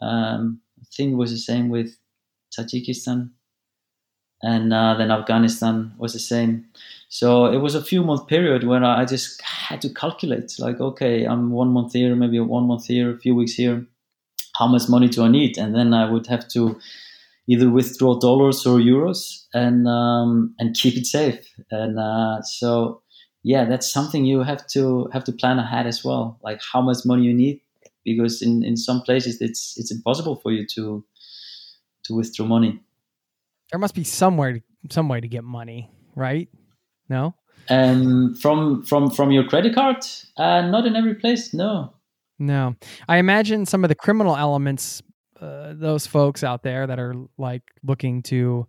Um, I think it was the same with Tajikistan, and uh, then Afghanistan was the same. So it was a few month period where I just had to calculate, like, okay, I'm one month here, maybe one month here, a few weeks here. How much money do I need? And then I would have to either withdraw dollars or euros and um, and keep it safe. And uh, so yeah, that's something you have to have to plan ahead as well. Like how much money you need, because in, in some places it's it's impossible for you to to withdraw money. There must be somewhere, some way to get money, right? No. Um, from from from your credit card, uh, not in every place. No. No, I imagine some of the criminal elements, uh, those folks out there that are like looking to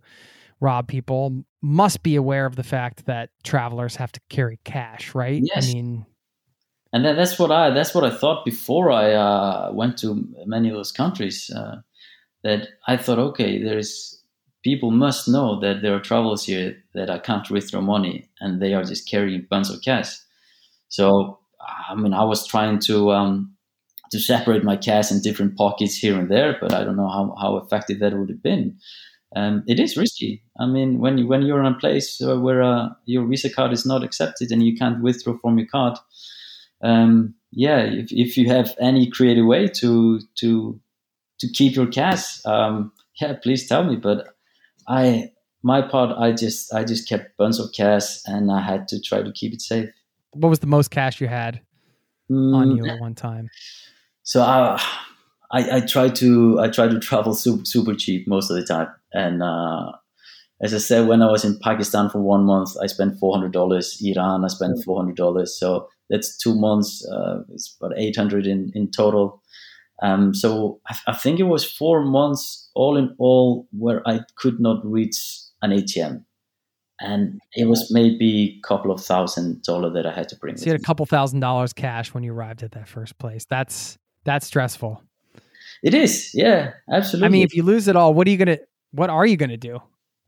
rob people, must be aware of the fact that travelers have to carry cash, right? Yes. I mean, and that, that's what I that's what I thought before I uh, went to many of those countries. Uh, that I thought, okay, there's people must know that there are travelers here that I can't withdraw money, and they are just carrying bunch of cash. So I mean, I was trying to um, to separate my cash in different pockets here and there, but I don't know how, how effective that would have been. Um, it is risky. I mean, when you, when you're in a place where uh, your Visa card is not accepted and you can't withdraw from your card, um, yeah, if, if you have any creative way to to to keep your cash, um, yeah, please tell me. But I, my part, I just I just kept bunch of cash and I had to try to keep it safe. what was the most cash you had? on Mm, you at one time? So I, I, I try to I try to travel super, super cheap most of the time. And uh, as I said, when I was in Pakistan for one month, I spent four hundred dollars. Iran, I spent four hundred dollars. So that's two months. Uh, it's about eight hundred in in total. Um, so I, I think it was four months all in all where I could not reach an ATM. And it was maybe a couple of thousand dollars that I had to bring. So you had a couple thousand dollars cash when you arrived at that first place. That's that's stressful. It is, yeah, absolutely. I mean, if you lose it all, what are you gonna? What are you gonna do?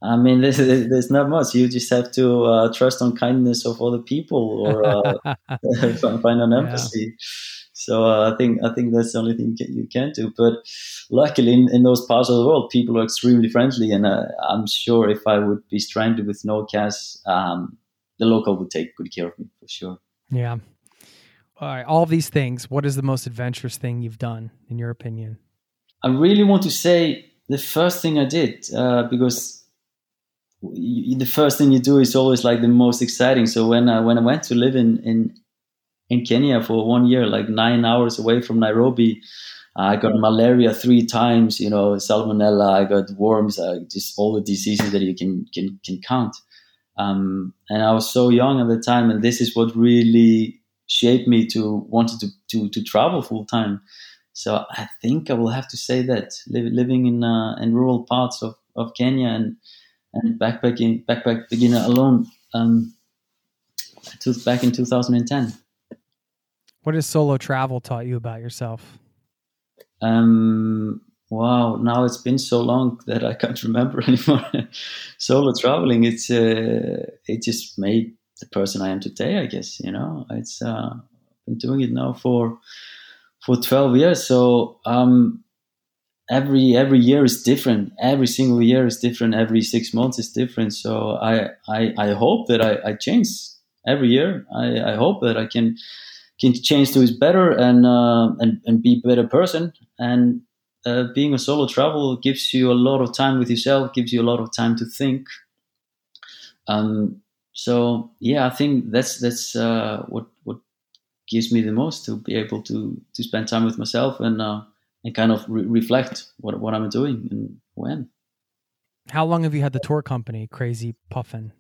I mean, there's, there's not much. You just have to uh, trust on kindness of other people or uh, find an Yeah. So uh, I think I think that's the only thing you can, you can do. But luckily, in, in those parts of the world, people are extremely friendly, and uh, I'm sure if I would be stranded with no cash, um, the local would take good care of me for sure. yeah. All right. All these things. What is the most adventurous thing you've done, in your opinion? I really want to say the first thing I did uh, because the first thing you do is always like the most exciting. So when I, when I went to live in, in in Kenya for one year, like nine hours away from Nairobi, I got malaria three times. You know, salmonella. I got worms. Uh, just all the diseases that you can can can count. Um, and I was so young at the time, and this is what really shaped me to wanted to to to travel full time. So I think I will have to say that li- living in uh, in rural parts of, of Kenya and and backpacking backpack beginner alone um, back in 2010. What has solo travel taught you about yourself? Um, wow, now it's been so long that I can't remember anymore. Solo traveling, it's uh, it just made the person I am today. I guess you know, it's uh, been doing it now for for 12 years. So um, every every year is different. Every single year is different. Every six months is different. So I I, I hope that I, I change every year. I, I hope that I can can change to is better and uh, and and be a better person. And uh, being a solo travel gives you a lot of time with yourself. Gives you a lot of time to think. Um. So yeah, I think that's that's uh, what what gives me the most to be able to to spend time with myself and uh, and kind of re- reflect what what I'm doing and when. How long have you had the tour company, Crazy Puffin?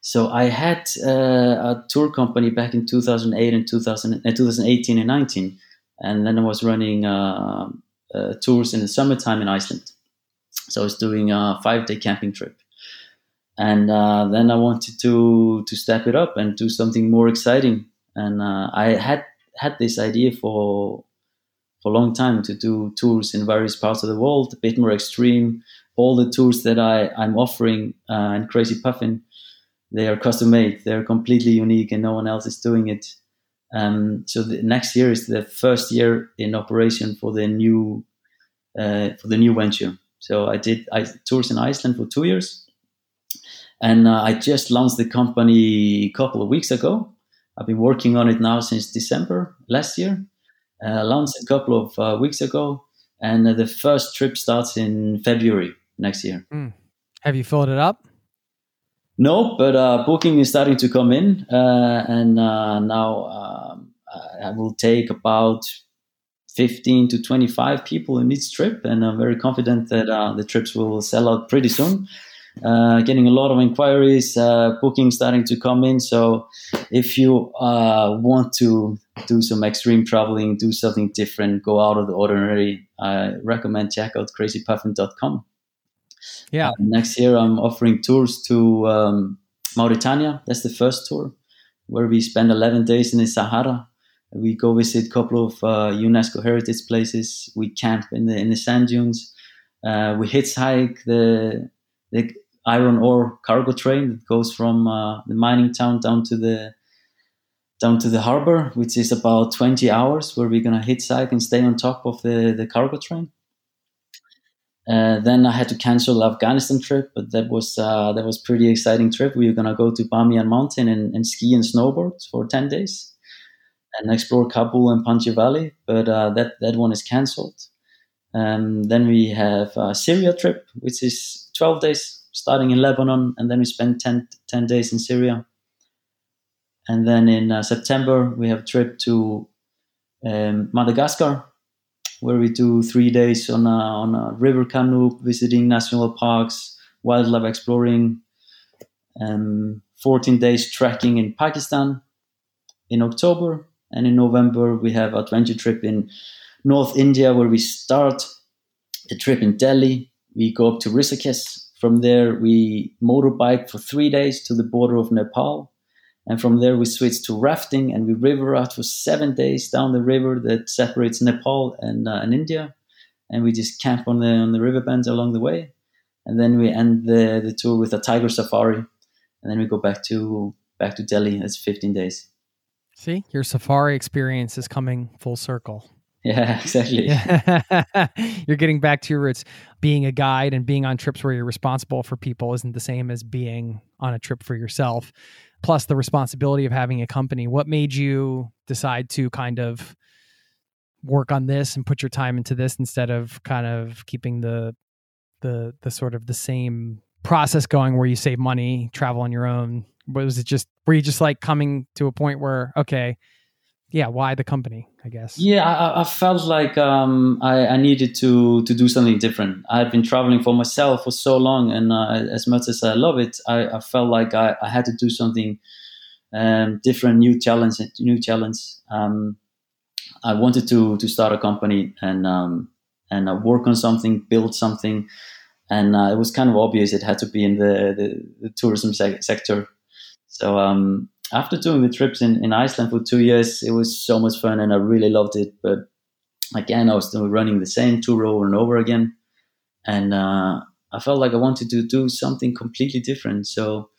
So I had uh, a tour company back in 2008 and 2000, uh, 2018 and 19, and then I was running uh, uh, tours in the summertime in Iceland. So I was doing a five-day camping trip, and uh, then I wanted to to step it up and do something more exciting. And uh, I had had this idea for for a long time to do tours in various parts of the world, a bit more extreme. All the tours that I I'm offering in Crazy Puffin they are custom made they're completely unique and no one else is doing it. Um, so the next year is the first year in operation for the new uh, for the new venture. So i did I, tours in iceland for two years. And uh, i just launched the company a couple of weeks ago. I've been working on it now since december last year. Uh, launched a couple of uh, weeks ago. And uh, the first trip starts in february next year. Have you filled it up? No, but uh, booking is starting to come in, uh, and uh, now um, I will take about 15 to 25 people in each trip, and I'm very confident that uh, the trips will sell out pretty soon. Uh, getting a lot of inquiries, uh, booking starting to come in. So, if you want to do some extreme traveling, do something different, go out of the ordinary, I recommend check out crazypuffin.com. Yeah. Uh, next year, I'm offering tours to um, Mauritania. That's the first tour, where we spend 11 days in the Sahara. We go visit a couple of uh, UNESCO heritage places. We camp in the in the sand dunes. Uh, we hitchhike the the iron ore cargo train that goes from uh, the mining town down to the down to the harbor, which is about 20 hours, where we're gonna hitchhike and stay on top of the the cargo train. Uh, then I had to cancel Afghanistan trip, but that was uh, that was pretty exciting trip. We were gonna go to Bamiyan Mountain and, and ski and snowboard for ten days, and explore Kabul and Panjshir Valley. But uh, that that one is cancelled. Um, then we have a Syria trip, which is twelve days, starting in Lebanon, and then we spend 10, 10 days in Syria. And then in uh, September we have a trip to um, Madagascar, where we do three days on a, on a river canoe, visiting national parks, wildlife exploring, um, 14 days trekking in Pakistan in October. And in November, we have adventure trip in North India, where we start the trip in Delhi. We go up to Rishikesh. From there, we motorbike for three days to the border of Nepal. And from there, we switch to rafting and we river out for seven days down the river that separates Nepal and, uh, and India. And we just camp on the, on the riverbands along the way. And then we end the, the tour with a tiger safari. And then we go back to back to Delhi. That's 15 days. See, your safari experience is coming full circle. Yeah, exactly. you're getting back to your roots. Being a guide and being on trips where you're responsible for people isn't the same as being on a trip for yourself. Plus, the responsibility of having a company. What made you decide to kind of work on this and put your time into this instead of kind of keeping the the the sort of the same process going where you save money, travel on your own? Was it just were you just like coming to a point where okay, yeah, why the company? I guess. Yeah, I, I felt like um, I, I, needed to to do something different. I had been traveling for myself for so long, and uh, as much as I love it, I, I felt like I, had to do something um, different, new challenge, new challenge. Um, I wanted to to start a company and um, and uh, work on something, build something, and uh, it was kind of obvious it had to be in the the, the tourism se- sector. So um, after doing the trips in, in Iceland for two years, it was so much fun and I really loved it. But again, I was still running the same tour over and over again. And uh, I felt like I wanted to do something completely different. So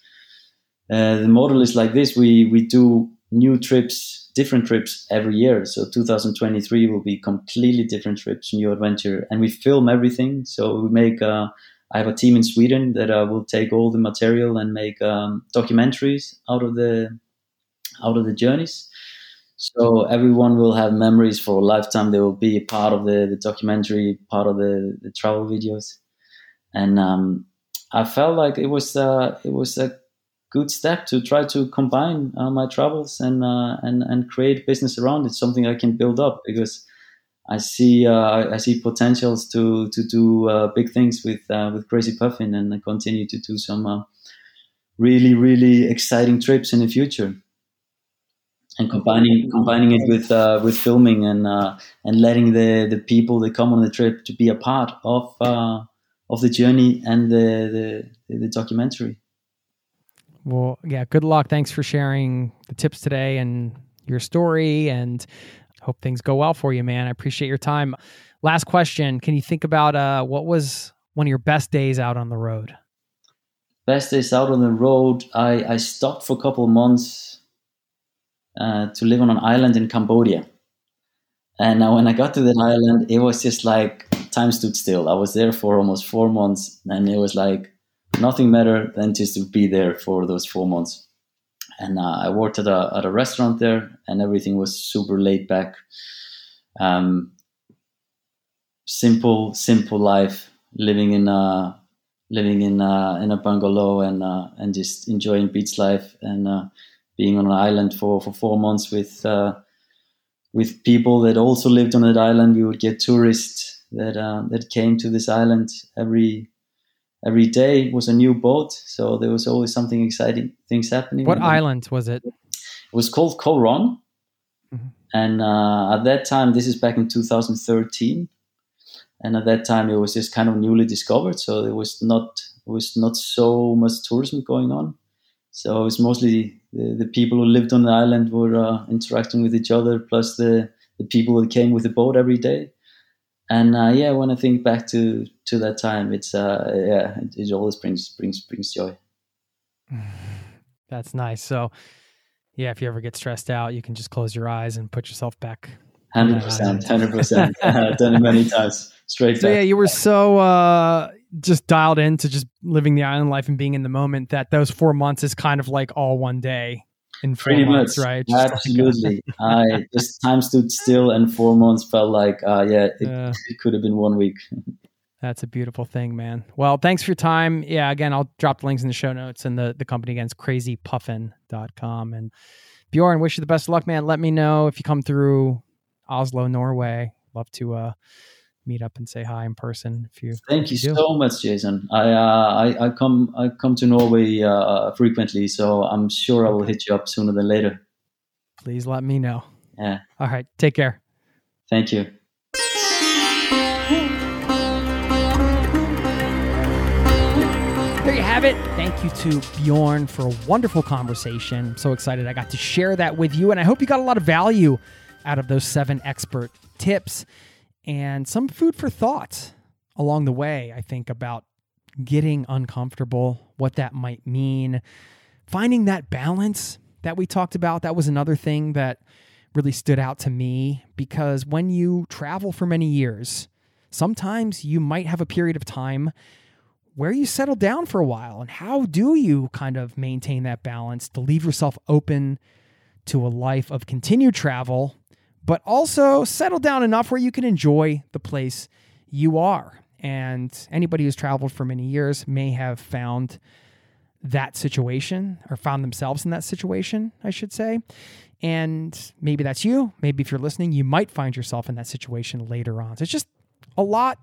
uh, the model is like this we, we do new trips, different trips every year. So 2023 will be completely different trips, new adventure. And we film everything. So we make. Uh, I have a team in Sweden that uh, will take all the material and make um, documentaries out of the out of the journeys. So everyone will have memories for a lifetime. They will be a part of the, the documentary, part of the, the travel videos, and um, I felt like it was uh, it was a good step to try to combine uh, my travels and uh, and and create business around it, something I can build up because I see uh, I see potentials to to do uh, big things with uh, with Crazy Puffin and continue to do some uh, really really exciting trips in the future. And combining combining it with uh, with filming and uh, and letting the, the people that come on the trip to be a part of of the journey and the, the the documentary. Well, yeah. Good luck. Thanks for sharing the tips today and your story and hope things go well for you, man. I appreciate your time. Last question. Can you think about uh, what was one of your best days out on the road? Best days out on the road. I, I stopped for a couple months uh, to live on an island in Cambodia. And when I got to that island, it was just like time stood still. I was there for almost four months, and it was like nothing better than just to be there for those four months and uh, I worked at a at a restaurant there, and everything was super laid back. Um, simple, simple life, living in a living in a, in a bungalow and uh, and just enjoying beach life and uh, being on an island for, for four months with uh, with people that also lived on that island. We would get tourists that uh, that came to this island every every day was a new boat, so there was always something exciting things happening. What island was it? It was called Koh Rong, mm-hmm. and uh, at that time, this is back in 2013, and at that time it was just kind of newly discovered, so there was not was not so much tourism going on. So it was mostly the, the people who lived on the island were uh, interacting with each other, plus the the people that came with the boat every day and uh, yeah, when I think back to to that time, it's uh, yeah, it, it always brings brings brings joy. That's nice. So, yeah, if you ever get stressed out, you can just close your eyes and put yourself back. Hundred percent, hundred percent. Done it many times. Straight. So yeah, you were so uh, just dialed into just living the island life and being in the moment that those four months is kind of like all one day in four Pretty months, much. right? Just Absolutely. Like I just time stood still, and four months felt like, uh, yeah, it, uh, it could have been one week. That's a beautiful thing, man. Well, thanks for your time. Yeah, again, I'll drop the links in the show notes and the, the company again is crazypuffin.com. And Bjorn, wish you the best of luck, man. Let me know if you come through Oslo, Norway. Love to uh, meet up and say hi in person. If you thank you do. so much, Jason. I, uh, I I come I come to Norway uh, frequently, so I'm sure I will hit you up sooner than later. Please let me know. Yeah. All right. Take care. Thank you. Have it. Thank you to Bjorn for a wonderful conversation. I'm so excited I got to share that with you, and I hope you got a lot of value out of those seven expert tips and some food for thought along the way. I think about getting uncomfortable, what that might mean, finding that balance that we talked about. That was another thing that really stood out to me because when you travel for many years, sometimes you might have a period of time where you settle down for a while. And how do you kind of maintain that balance to leave yourself open to a life of continued travel, but also settle down enough where you can enjoy the place you are? And anybody who's traveled for many years may have found that situation or found themselves in that situation, I should say. And maybe that's you. Maybe if you're listening, you might find yourself in that situation later on. So it's just a lot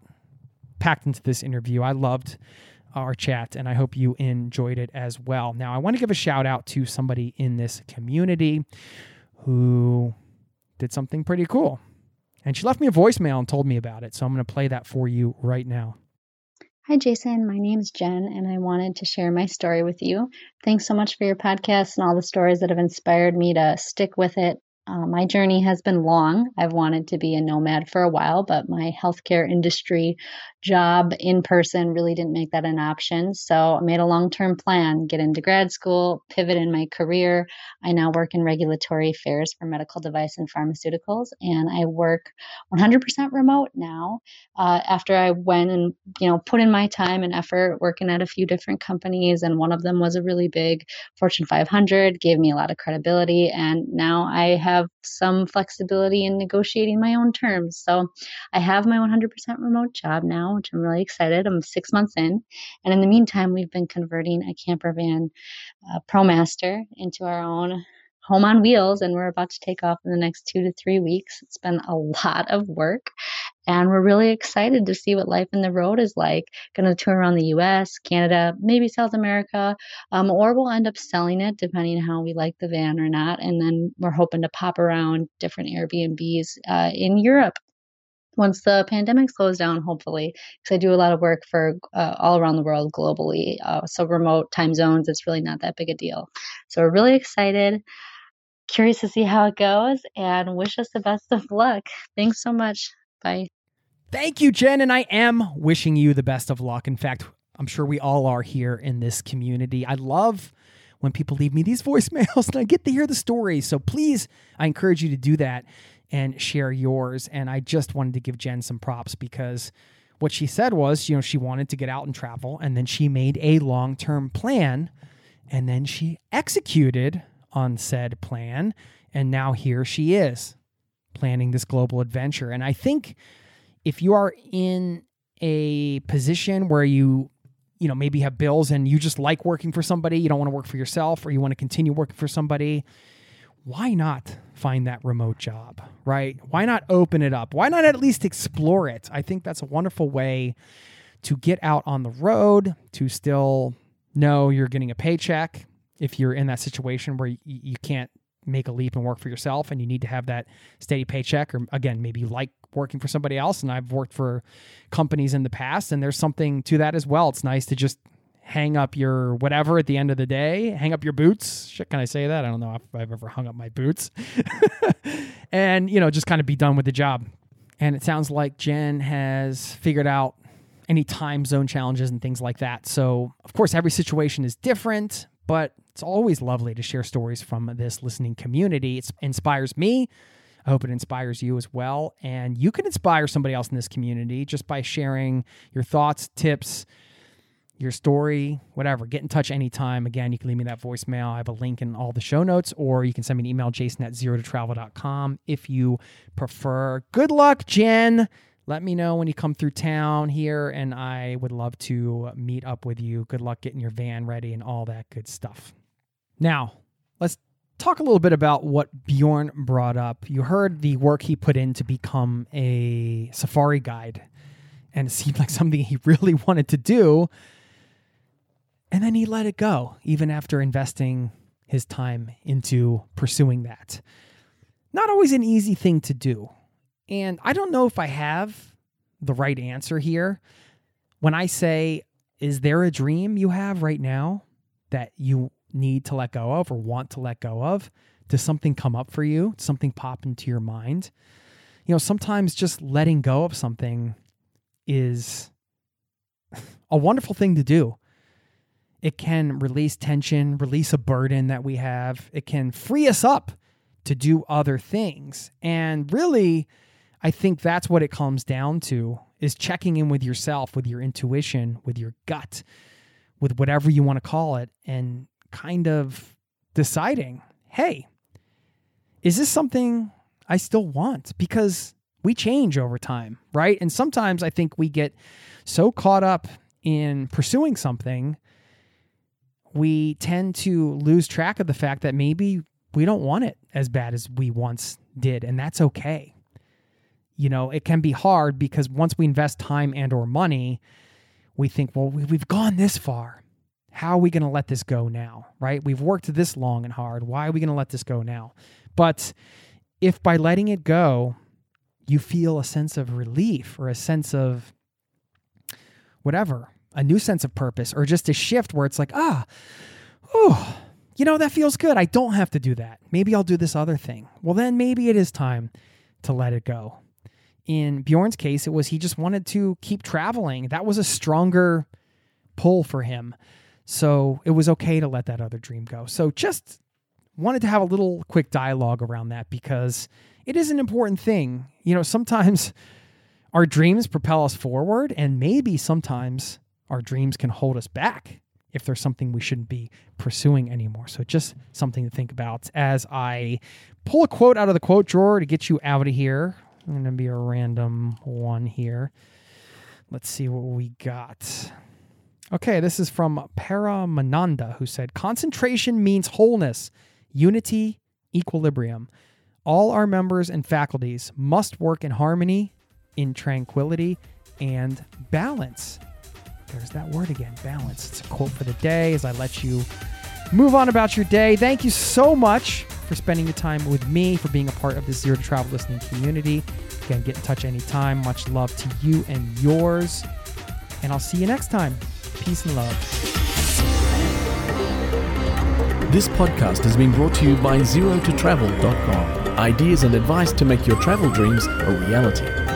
packed into this interview. I loved our chat and I hope you enjoyed it as well. Now, I want to give a shout out to somebody in this community who did something pretty cool. And she left me a voicemail and told me about it. So I'm going to play that for you right now. Hi, Jason. My name is Jen, and I wanted to share my story with you. Thanks so much for your podcast and all the stories that have inspired me to stick with it uh, my journey has been long. I've wanted to be a nomad for a while, but my healthcare industry job in person really didn't make that an option. So I made a long term plan get into grad school, pivot in my career. I now work in regulatory affairs for medical device and pharmaceuticals, and I work 100% remote now. Uh, after I went and you know put in my time and effort working at a few different companies, and one of them was a really big Fortune 500, gave me a lot of credibility, and now I have some flexibility in negotiating my own terms. So I have my 100% remote job now now, which I'm really excited. I'm six months in. And in the meantime, we've been converting a camper van uh, ProMaster into our own home on wheels and we're about to take off in the next two to three weeks. It's been a lot of work and we're really excited to see what life in the road is like. Going to tour around the US, Canada, maybe South America, um, or we'll end up selling it depending on how we like the van or not. And then we're hoping to pop around different Airbnbs uh, in Europe once the pandemic slows down, hopefully, because I do a lot of work for uh, all around the world globally. Uh, so remote time zones, it's really not that big a deal. So we're really excited, curious to see how it goes, and wish us the best of luck. Thanks so much. Bye. Thank you, Jen. And I am wishing you the best of luck. In fact, I'm sure we all are here in this community. I love when people leave me these voicemails and I get to hear the stories. So please, I encourage you to do that and share yours. And I just wanted to give Jen some props because what she said was, you know, she wanted to get out and travel, and then she made a long term plan, and then she executed on said plan. And now here she is planning this global adventure. And I think if you are in a position where you you know maybe have bills and you just like working for somebody you don't want to work for yourself or you want to continue working for somebody why not find that remote job, right? Why not open it up? Why not at least explore it? I think that's a wonderful way to get out on the road, to still know you're getting a paycheck if you're in that situation where you, you can't make a leap and work for yourself and you need to have that steady paycheck or again maybe you like working for somebody else and I've worked for companies in the past and there's something to that as well. It's nice to just hang up your whatever at the end of the day, hang up your boots. Shit, can I say that? I don't know if I've ever hung up my boots. and, you know, just kind of be done with the job. And it sounds like Jen has figured out any time zone challenges and things like that. So, of course, every situation is different, but it's always lovely to share stories from this listening community. It inspires me. I hope it inspires you as well. And you can inspire somebody else in this community just by sharing your thoughts, tips, your story, whatever. Get in touch anytime. Again, you can leave me that voicemail. I have a link in all the show notes, or you can send me an email, jason at zero to travel.com if you prefer. Good luck, Jen. Let me know when you come through town here, and I would love to meet up with you. Good luck getting your van ready and all that good stuff. Now, let's talk a little bit about what Bjorn brought up. You heard the work he put in to become a safari guide, and it seemed like something he really wanted to do. And then he let it go, even after investing his time into pursuing that. Not always an easy thing to do. And I don't know if I have the right answer here. When I say, is there a dream you have right now that you need to let go of or want to let go of? Does something come up for you? Something pop into your mind? You know, sometimes just letting go of something is a wonderful thing to do. It can release tension, release a burden that we have. It can free us up to do other things. And really, I think that's what it comes down to is checking in with yourself, with your intuition, with your gut, with whatever you want to call it, and kind of deciding, hey, is this something I still want? Because we change over time, right? And sometimes I think we get so caught up in pursuing something, we tend to lose track of the fact that maybe we don't want it as bad as we once did, and that's okay. You know, it can be hard because once we invest time and or money, we think, well, we've gone this far. How are we going to let this go now? Right? We've worked this long and hard. Why are we going to let this go now? But if by letting it go, you feel a sense of relief or a sense of whatever, a new sense of purpose, or just a shift where it's like, ah, oh, you know, that feels good. I don't have to do that. Maybe I'll do this other thing. Well, then maybe it is time to let it go. In Bjorn's case, it was he just wanted to keep traveling. That was a stronger pull for him. So it was okay to let that other dream go. So just wanted to have a little quick dialogue around that because it is an important thing. You know, sometimes our dreams propel us forward, and maybe sometimes our dreams can hold us back if there's something we shouldn't be pursuing anymore. So just something to think about as I pull a quote out of the quote drawer to get you out of here. I'm going to be a random one here. Let's see what we got. Okay, this is from Paramananda, who said Concentration means wholeness, unity, equilibrium. All our members and faculties must work in harmony, in tranquility, and balance. There's that word again balance. It's a quote for the day as I let you move on about your day. Thank you so much for spending your time with me, for being a part of this Zero to Travel listening community. Again, get in touch anytime. Much love to you and yours. And I'll see you next time. Peace and love. This podcast has been brought to you by ZeroToTravel.com. Ideas and advice to make your travel dreams a reality.